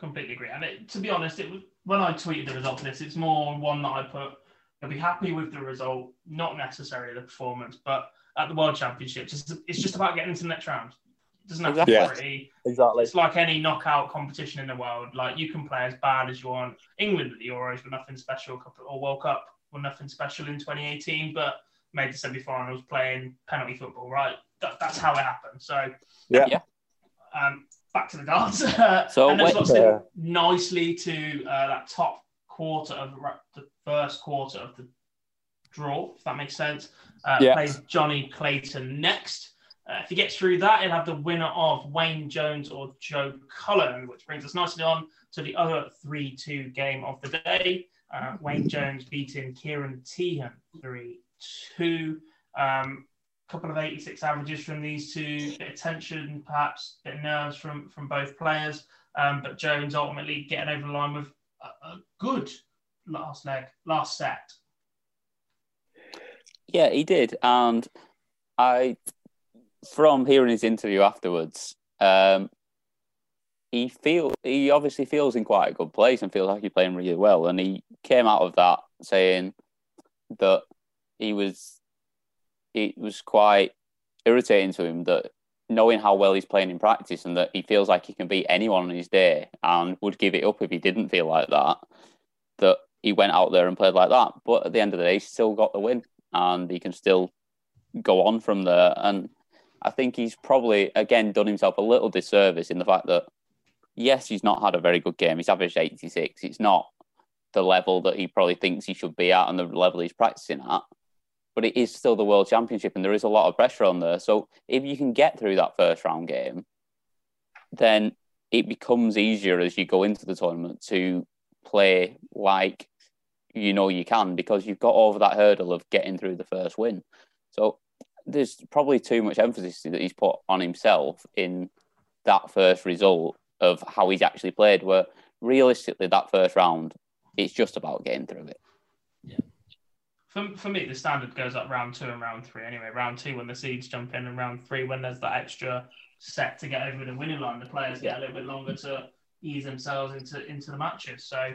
Completely agree. And it, to be honest, it was when I tweeted the result of this, it's more one that I put. I'll be happy with the result, not necessarily the performance, but at the World Championships, it's, it's just about getting to the next round. It doesn't have Exactly. to be exactly. It's like any knockout competition in the world. Like you can play as bad as you want. England at the Euros were nothing special, couple- or World Cup were nothing special in 2018, but made the semi-finals playing penalty football. Right, that, that's how it happened. So Yeah. Yeah. um, back to the darts. So and let's when- not slip nicely to uh, that top quarter of the the first quarter of the draw, if that makes sense. Uh, Yeah. Plays Johnny Clayton next. Uh, if he gets through that, he'll have the winner of Wayne Jones or Joe Cullen, which brings us nicely on to the other 3 2 game of the day. Uh, Wayne Jones beating Ciaran Teehan 3 2. Um, couple of 86 averages from these two, bit of tension, perhaps bit of nerves from from both players. Um, but Jones ultimately getting over the line with a, a good last leg, last set. Yeah, he did, and I, from hearing his interview afterwards, um, he feel he obviously feels in quite a good place and feels like he's playing really well. And he came out of that saying that he was it was quite irritating to him that knowing how well he's playing in practice and that he feels like he can beat anyone on his day and would give it up if he didn't feel like that. That he went out there and played like that, but at the end of the day, he still got the win and he can still go on from there. And I think he's probably again done himself a little disservice in the fact that yes, he's not had a very good game. He's averaged 86. It's not the level that he probably thinks he should be at and the level he's practicing at. But it is still the world championship and there is a lot of pressure on there. So if you can get through that first round game, then it becomes easier as you go into the tournament to play like you know you can because you've got over that hurdle of getting through the first win. So there's probably too much emphasis that he's put on himself in that first result of how he's actually played. Where realistically, that first round, it's just about getting through it. For, for me, the standard goes up round two and round three anyway. Round two when the seeds jump in, and round three when there's that extra set to get over the winning line. The players get a little bit longer to ease themselves into into the matches. So,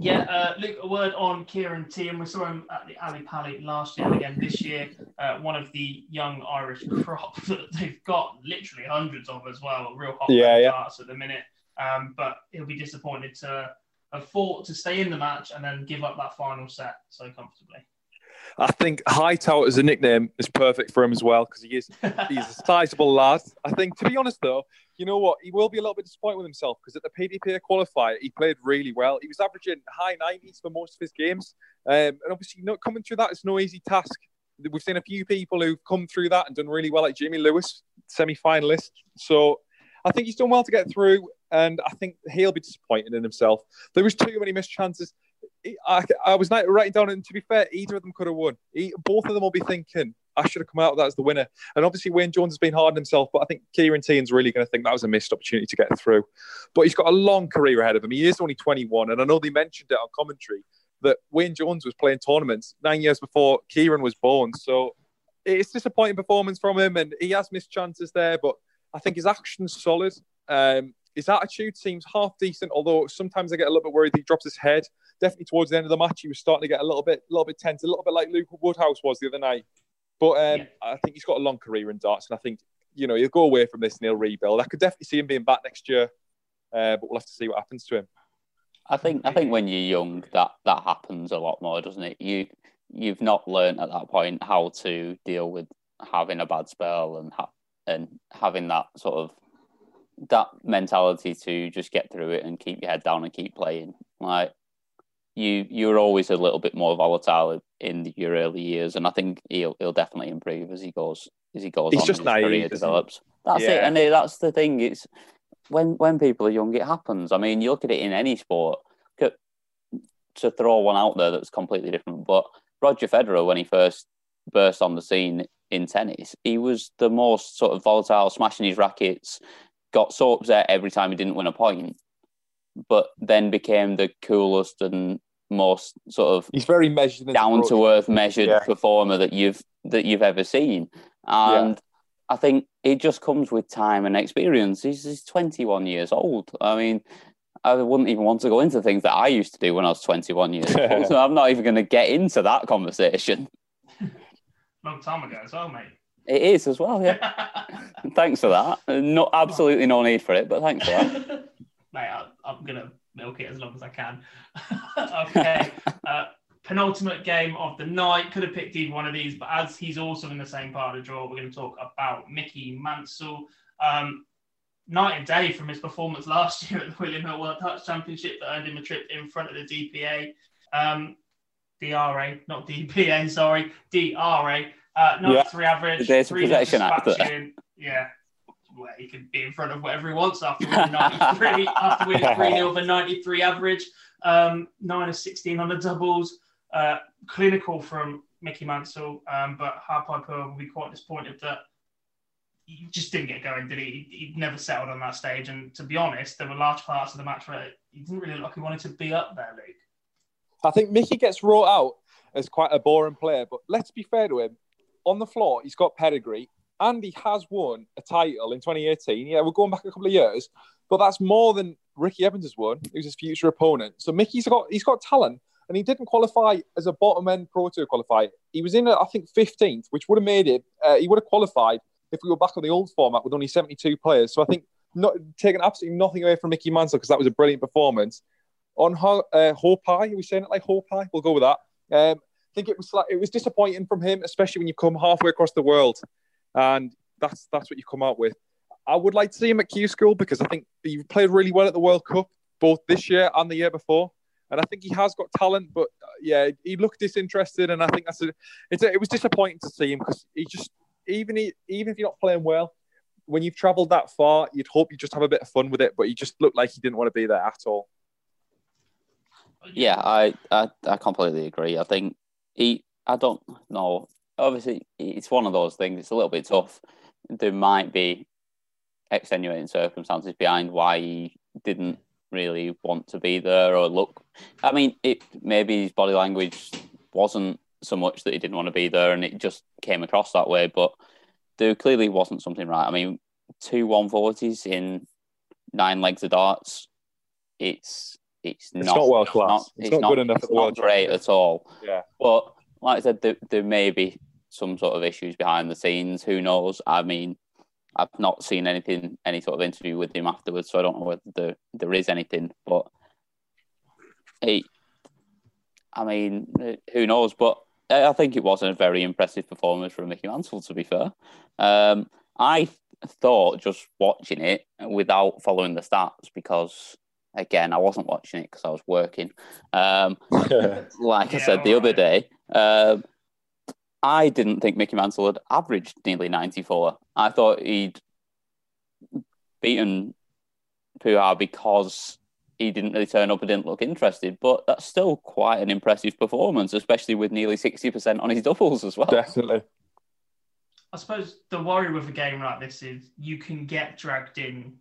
yeah, uh, Luke, a word on Kieran T. And we saw him at the Ally Pally last year and again this year. Uh, one of the young Irish crop that they've got literally hundreds of as well. Real hot Yeah, yeah. at the minute. Um, but he'll be disappointed to have fought to stay in the match and then give up that final set so comfortably. I think Hightower as a nickname is perfect for him as well because he is he's a sizable lad. I think, to be honest though, you know what? He will be a little bit disappointed with himself because at the PDPA qualifier, he played really well. He was averaging high 90s for most of his games. Um, and obviously, not coming through that is no easy task. We've seen a few people who've come through that and done really well, like Jamie Lewis, semi finalist. So I think he's done well to get through. And I think he'll be disappointed in himself. There was too many missed chances. I, I was writing down, and to be fair, either of them could have won. Both of them will be thinking, I should have come out of that as the winner. And obviously, Wayne Jones has been hard on himself, but I think Ciaran Teehan's really going to think that was a missed opportunity to get through. But he's got a long career ahead of him. He is only 21, and I know they mentioned it on commentary that Wayne Jones was playing tournaments nine years before Kieran was born. So it's disappointing performance from him, and he has missed chances there, but I think his action's solid. Um, his attitude seems half decent, although sometimes I get a little bit worried he drops his head. Definitely towards the end of the match, he was starting to get a little bit, a little bit tense, a little bit like Luke Woodhouse was the other night. But um, yeah. I think he's got a long career in darts, and I think you know he'll go away from this and he'll rebuild. I could definitely see him being back next year, uh, but we'll have to see what happens to him. I think I think when you're young, that that happens a lot more, doesn't it? You you've not learned at that point how to deal with having a bad spell and ha- and having that sort of that mentality to just get through it and keep your head down and keep playing. Like you, you're always a little bit more volatile in your early years, and I think he'll he'll definitely improve as he goes as he goes. He's on just naive. Career develops. That's yeah. it, and that's the thing. It's when when people are young, it happens. I mean, you look at it in any sport. To throw one out there that's completely different, but Roger Federer, when he first burst on the scene in tennis, he was the most sort of volatile, smashing his rackets, got so upset every time he didn't win a point, but then became the coolest and most sort of he's very measured, down to earth, measured yeah. performer that you've that you've ever seen, and. Yeah. I think it just comes with time and experience. He's, he's 21 years old. I mean, I wouldn't even want to go into things that I used to do when I was 21 years old. so I'm not even going to get into that conversation. Long time ago as well, mate. It is as well, yeah. thanks for that. No, absolutely no need for it, but thanks for that. mate, I, am going to milk it as long as I can. okay. Uh, penultimate game of the night. Could have picked either one of these, but as he's also in the same part of the draw, we're going to talk about Mickey Mansell. Um, night and day from his performance last year at the William Hill World Touch Championship that earned him a trip in front of the DPA. Um, DRA, not DPA, sorry, DRA. Uh, not yeah. three average, There's three protection actor. Yeah, well, he can be in front of whatever he wants after winning 93, after winning 3 0 over 93 average, um, 9 of 16 on the doubles. Uh, clinical from Mickey Mansell, um, but Harpiper will be quite disappointed that he just didn't get going, did he? He never settled on that stage. And to be honest, there were large parts of the match where he didn't really look like he wanted to be up there, Luke. I think Mickey gets wrought out as quite a boring player, but let's be fair to him. On the floor, he's got pedigree and he has won a title in 2018. Yeah, we're going back a couple of years, but that's more than Ricky Evans has won, who's his future opponent. So Mickey's got he's got talent, and he didn't qualify as a bottom end Pro Tour qualifier. He was in, I think, 15th, which would have made it. Uh, he would have qualified if we were back on the old format with only 72 players. So I think not taking absolutely nothing away from Mickey Mansell because that was a brilliant performance. On uh, Hope High, are we saying it like Hope High? We'll go with that. Um, think it was like, it was disappointing from him, especially when you come halfway across the world, and that's that's what you come out with. I would like to see him at Q School because I think he played really well at the World Cup both this year and the year before, and I think he has got talent. But uh, yeah, he looked disinterested, and I think that's a, a, it was disappointing to see him because he just even even if you're not playing well, when you've travelled that far, you'd hope you just have a bit of fun with it. But he just looked like he didn't want to be there at all. Yeah, I I, I completely agree. I think he I don't know. Obviously, it's one of those things. It's a little bit tough. There might be extenuating circumstances behind why he didn't really want to be there or look. I mean, it maybe his body language wasn't so much that he didn't want to be there, and it just came across that way. But there clearly wasn't something right. I mean, two one forties in nine legs of darts. It's it's, it's not, not world class. It's, it's, not, not good enough. At all. It's not great at all. Yeah. But like I said, there, there may be some sort of issues behind the scenes. Who knows? I mean, I've not seen anything, any sort of interview with him afterwards, so I don't know whether there, there is anything. But he, I mean, who knows? But I think it was a very impressive performance from Mickey Mansell, to be fair. Um, I thought just watching it without following the stats because, again, I wasn't watching it because I was working. Um, like I said the other day, um, I didn't think Mickey Mansell had averaged nearly 94. I thought he'd beaten Puha because he didn't really turn up and didn't look interested. But that's still quite an impressive performance, especially with nearly 60% on his doubles as well. Definitely. I suppose the worry with a game like this is you can get dragged in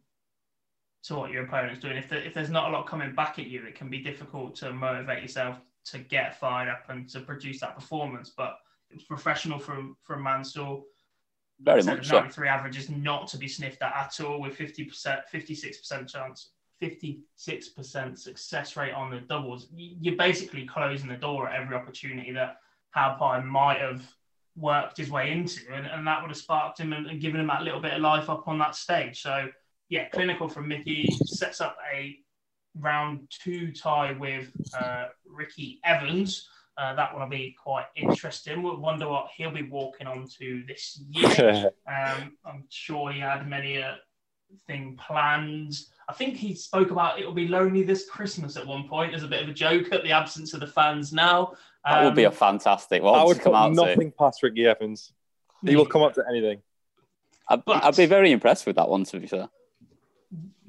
to what your opponent's doing. If, there, if there's not a lot coming back at you, it can be difficult to motivate yourself to get fired up and to produce that performance. But it was professional from from Mansell. Very much the so. 93 average is not to be sniffed at at all with 50%, 56% chance, 56% success rate on the doubles. You're basically closing the door at every opportunity that Halpine might have worked his way into, and, and that would have sparked him and, and given him that little bit of life up on that stage. So, yeah, clinical from Mickey sets up a round two tie with uh, Ricky Evans. Uh, that will be quite interesting. We'll wonder what he'll be walking onto this year. um, I'm sure he had many a thing planned. I think he spoke about it'll be lonely this Christmas at one point as a bit of a joke at the absence of the fans now. That would be a Um, fantastic one I would to come put out to. nothing past Ricky Evans. He will come up to anything. I'd, I'd be very impressed with that one, to be fair.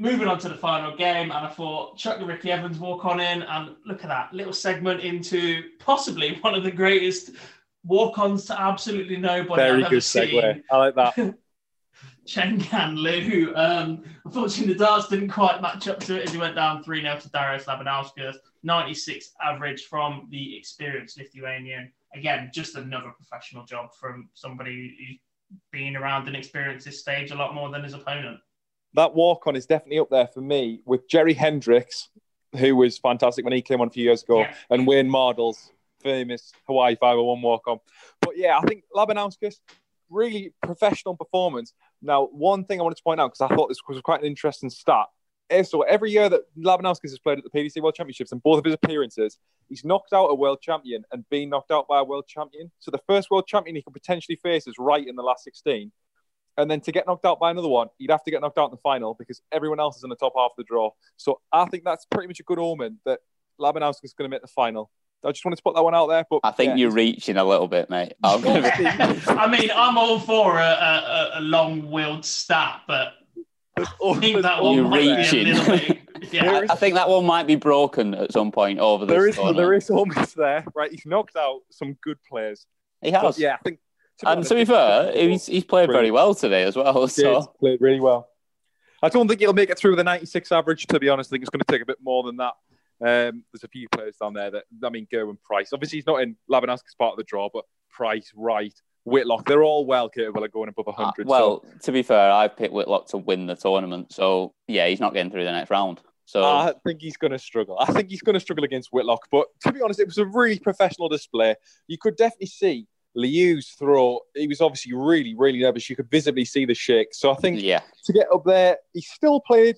Moving on to the final game, and I thought chuck the Ricky Evans walk on in, and look at that little segment into possibly one of the greatest walk-ons to absolutely nobody Very I've ever good segue. seen. I like that. Chen Gan Liu. Um, unfortunately, the darts didn't quite match up to it as he went down 3 0 to Darius Labanauskas. 96 average from the experienced Lithuanian. Again, just another professional job from somebody who's been around and experienced this stage a lot more than his opponent. That walk on is definitely up there for me with Jerry Hendriks, who was fantastic when he came on a few years ago, Yeah. and Wayne Mardle's famous Hawaii 501 walk on. But yeah, I think Labanauskas, really professional performance. Now, one thing I wanted to point out, because I thought this was quite an interesting stat. is So every year that Labanauskas has played at the PDC World Championships and both of his appearances, he's knocked out a world champion and been knocked out by a world champion. So the first world champion he could potentially face is right in the last 16. And then to get knocked out by another one, you'd have to get knocked out in the final because everyone else is in the top half of the draw. So I think that's pretty much a good omen that Labanowski is going to make the final. I just wanted to put that one out there. But I think yeah, you're reaching a little bit, mate. I'm gonna be- I mean, I'm all for a, a, a long-willed stat, but I think that one You're might be a little bit. Yeah, I think that one might be broken at some point over this there is tournament. there is almost there, right? He's knocked out some good players. He has. But yeah, I think. And to be fair, he's, he's played very well today as well. So played really well. I don't think he'll make it through the 96 average, to be honest. I think it's going to take a bit more than that. Um, there's a few players down there that, I mean, Gerwyn Price. Obviously, he's not in Labanowski's part of the draw, but Price, Wright, Whitlock, they're all well capable of going above 100. Uh, well, to be fair, I've picked Whitlock to win the tournament. So yeah, he's not getting through the next round. So so I think he's going to struggle. I think he's going to struggle against Whitlock. But to be honest, it was a really professional display. You could definitely see Liu's throw. He was obviously really, really nervous. You could visibly see the shake. So I think yeah, to get up there. He still played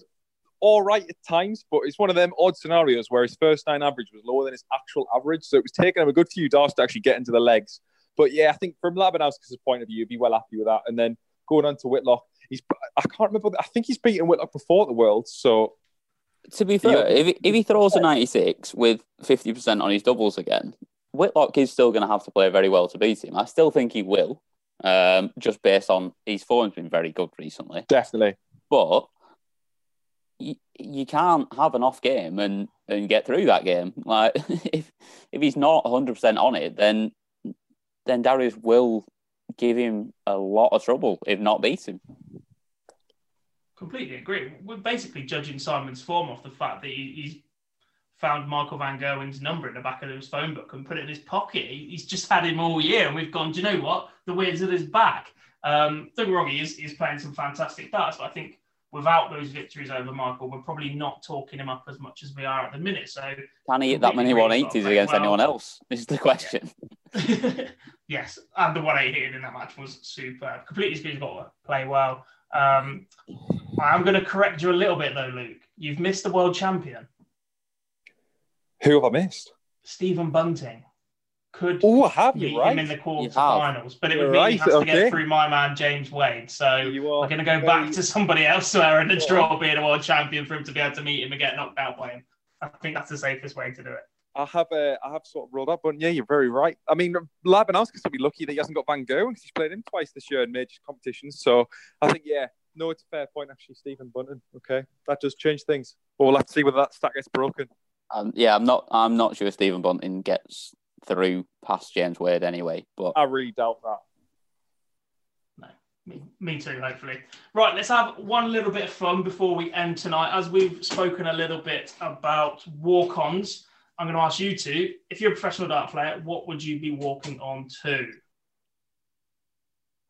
all right at times, but it's one of them odd scenarios where his first nine average was lower than his actual average. So it was taking him a good few darts to actually get into the legs. But yeah, I think from Labanowski's point of view, he'd be well happy with that. And then going on to Whitlock, he's I can't remember. I think he's beaten Whitlock before the World. So to be fair, if he, if he throws a 96 with 50% on his doubles again, Whitlock is still going to have to play very well to beat him. I still think he will, um, just based on his form's been very good recently. definitely, But you, you can't have an off game and, and get through that game. Like if if he's not 100% on it, then then Darius will give him a lot of trouble, if not beat him. completely agree. We're basically judging Simon's form off the fact that he, he's found Michael Van Gerwen's number in the back of his phone book and put it in his pocket. He's just had him all year, and we've gone, do you know what? The wizard is back. Um, don't get wrong, he is, he's playing some fantastic darts, but I think without those victories over Michael, we're probably not talking him up as much as we are at the minute. So Can he hit that many Completely agree, 180s he's got to against well. anyone else? This is the question. yes, and the one I hit in that match was superb. Completely he's got to play well. Um, I'm going to correct you a little bit though, Luke. You've missed the world champion, who have I missed? Stephen Bunting. Could Oh, have meet you right. him in the You have. quarterfinals, but it would You're mean right, he has to okay. get through my man James Wade. So You are we're going to go very- back to somebody elsewhere in the draw being a world champion for him to be able to meet him and get knocked out by him. I think that's the safest way to do it. I have uh, I have sort of rolled up, but yeah, you're very right. I mean, Labanowski's will be lucky that he hasn't got Van Gogh because he's played him twice this year in major competitions. So I think, yeah, no, it's a fair point, actually, Stephen Bunting. Okay, that does change things. But we'll have to see whether that stat gets broken. Um, yeah, I'm not. I'm not sure if Stephen Bunting gets through past James Wade anyway. But I really doubt that. Me, me too, hopefully. Right, let's have one little bit of fun before we end tonight. As we've spoken a little bit about walk ons, I'm going to ask you two if you're a professional dart player, what would you be walking on to?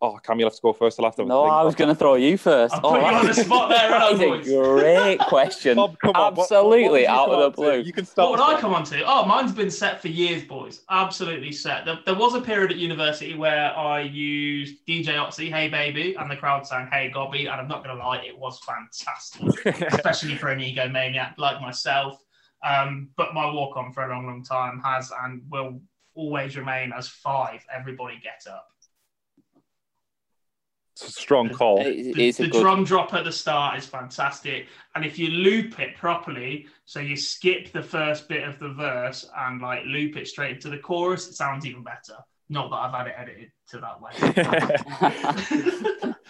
Oh, Cam, you'll have to go first. I'll have to. no, I was going to throw you first. I'll put you on the spot there, that aren't I, is boys? a great question. Bob, come on, what- what- Absolutely what out of on the to? blue. You can start. What would I come on to? Oh, mine's been set for years, boys. Absolutely set. There, there was a period at university where I used DJ Otzi, Hey Baby, and the crowd sang Hey Gobby, and I'm not going to lie, it was fantastic, especially for an egomaniac like myself. Um, but my walk on for a long, long time has and will always remain as five. Everybody get up. It's a strong call. It- The, the good. drum drop at the start is fantastic. And if you loop it properly, so you skip the first bit of the verse and like loop it straight into the chorus, it sounds even better. Not that I've had it edited to that way.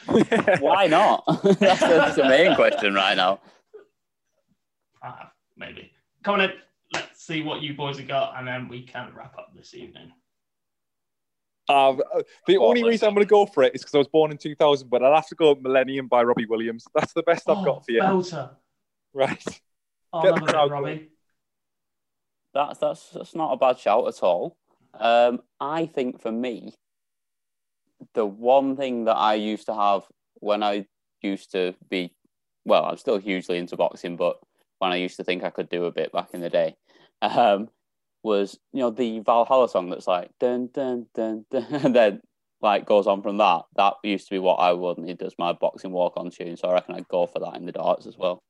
Why not? that's, that's the main question right now. I have, maybe. Come on in. Let's see what you boys have got, and then we can wrap up this evening. Um, the Well, only reason I'm going to go for it is because I was born in 2000, but I'll have to go Millennium by Robbie Williams. That's the best I've Oh, got for you. Belter. Right. Oh, Get love the a bit, crowd Robbie. That's that's that's not a bad shout at all. Um, I think for me, the one thing that I used to have when I used to be, well, I'm still hugely into boxing, but when I used to think I could do a bit back in the day, um, was you know the Valhalla song that's like dun dun dun dun, and then like goes on from that. That used to be what I would wanted as my boxing walk on tune, so I reckon I'd go for that in the darts as well.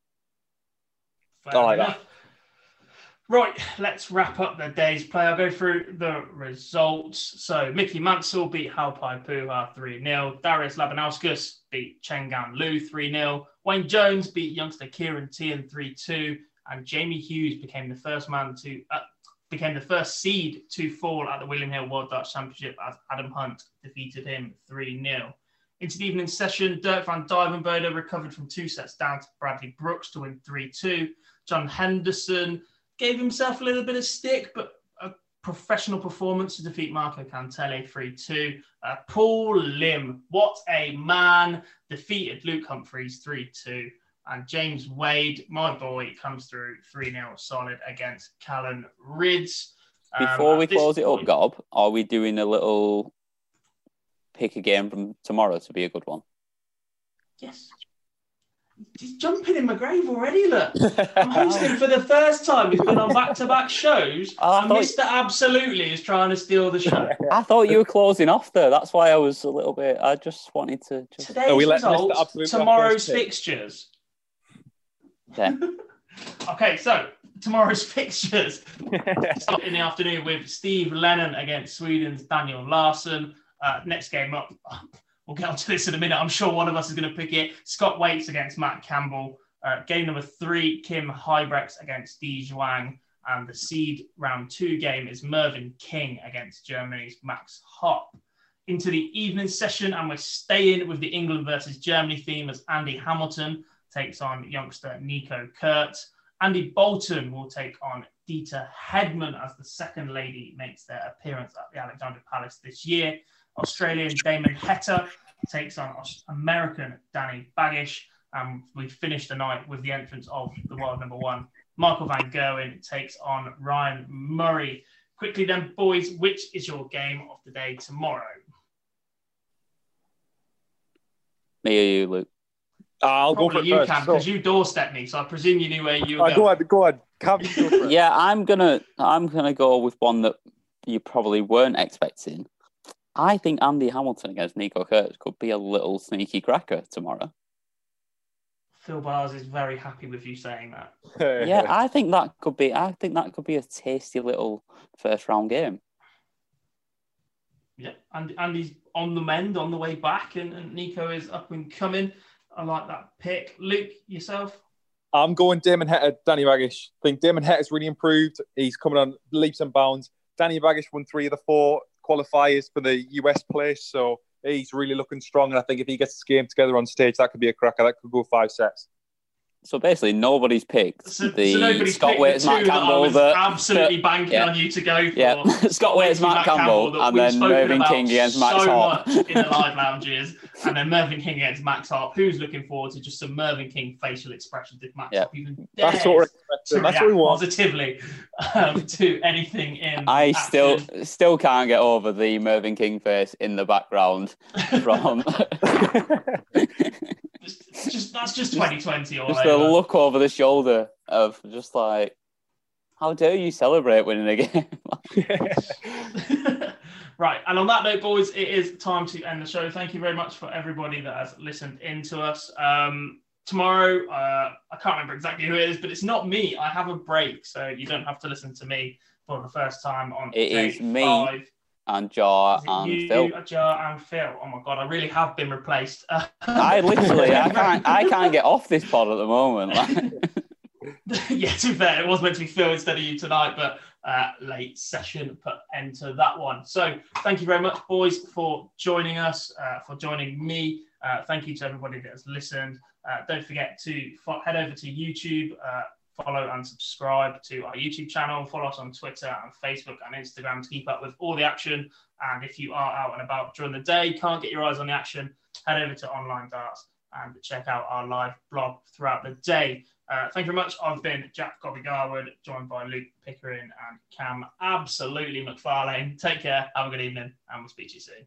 Fair I like enough. Right, let's wrap up the day's play. I'll go through the results. So Mickey Mansell beat Haupai Puha 3 0. Darius Labanauskas beat Chengan Liu 3 0. Wayne Jones beat youngster Ciaran Teehan 3 2. And Jamie Hughes became the first man to uh, became the first seed to fall at the William Hill World Darts Championship as Adam Hunt defeated him 3 0. Into the evening session, Dirk van Duijvenbode recovered from two sets down to Bradley Brooks to win 3 2. John Henderson gave himself a little bit of stick, but a professional performance to defeat Marko Kantele 3 2. Uh, Paul Lim, what a man, defeated Luke Humphries 3 2. And James Wade, my boy, comes through 3 0 solid against Callan Rydz. Um, Before we at this close it up, Gob, are we doing a little pick a game from tomorrow to be a good one? Yes. He's jumping in my grave already, look. I'm hosting for the first time. We've been on back to back shows, Oh, I and thought- Mr. Absolutely is trying to steal the show. I thought you were closing off there. That's why I was a little bit. I just wanted to. Just... Today's we results, tomorrow's first pick. fixtures. Yeah. Okay, so tomorrow's fixtures start in the afternoon with Steve Lennon against Sweden's Daniel Larsson. Uh, next game up, we'll get onto this in a minute. I'm sure one of us is going to pick it. Scott Waites against Matt Campbell. Uh, game number three, Kim Huybrechts against Di Zhuang. And the seed round two game is Mervyn King against Germany's Max Hopp. Into the evening session, and we're staying with the England versus Germany theme as Andy Hamilton takes on youngster Nico Kurz. Andy Boulton will take on Deta Hedman as the second lady makes their appearance at the Alexandra Palace this year. Australian Damon Heta takes on American Danny Baggish. And we finish the night with the entrance of the world number one. Michael Van Gerwen takes on Ryan Murray. Quickly then, boys, which is your game of the day tomorrow? Me or you, Luke? I'll go for you first. can, So- because you doorstepped me, so I presume you knew where you were Uh, going. go ahead, go ahead. Cam, go. Yeah, I'm gonna. I'm gonna go with one that you probably weren't expecting. I think Andy Hamilton against Nico Kurz could be a little sneaky cracker tomorrow. Phil Bars is very happy with you saying that. yeah, I think that could be. I think that could be a tasty little first round game. Yeah, and Andy's on the mend, on the way back, and, and Nico is up and coming. I like that pick. Luke, yourself? I'm going Damon Heta, Danny Baggish. I think Damon Heta's really improved. He's coming on leaps and bounds. Danny Baggish won three of the four qualifiers for the US place, so He's really looking strong, and I think if he gets this game together on stage, that could be a cracker. That could go five sets. So basically, nobody's picked So, the so nobody's Scott Waites, Matt Campbell. was that- absolutely that- banking yeah. on you to go for. Yeah, Scott Waites, Matt Campbell, that and then Mervyn King against Max so Hart. much in the live lounges, and then Mervyn King against Max Hart. Who's looking forward to just some Mervyn King facial expressions if Max Yeah. Hart even That's what to That's what we want. positively um, to anything in. I action. still still can't get over the Mervyn King face in the background from just, just that's just 2020 all just the look over the shoulder of just like, how dare you celebrate winning a game? right. And on that note, boys, it is time to end the show. Thank you very much for everybody that has listened in to us. Um, tomorrow, uh, I can't remember exactly who it is, but it's not me. I have a break, so you don't have to listen to me for the first time on It is me five. And Jar and you, Phil. Jar, and Phil. Oh my god, I really have been replaced. I literally, I can't, I can't get off this pod at the moment. Like, yeah, to be fair, it was meant to be Phil instead of you tonight, but uh, late session put end to that one. So thank you very much, boys, for joining us, uh, for joining me. Uh, thank you to everybody that has listened. Uh, don't forget to fo- head over to YouTube, uh, follow and subscribe to our YouTube channel. Follow us on Twitter and Facebook and Instagram to keep up with all the action. And if you are out and about during the day, can't get your eyes on the action, head over to Online Darts and check out our live blog throughout the day. Uh, thank you very much. I've been Jack Gobby Garwood, joined by Luke Pickering and Cam Absolutely McFarlane. Take care, have a good evening, and we'll speak to you soon.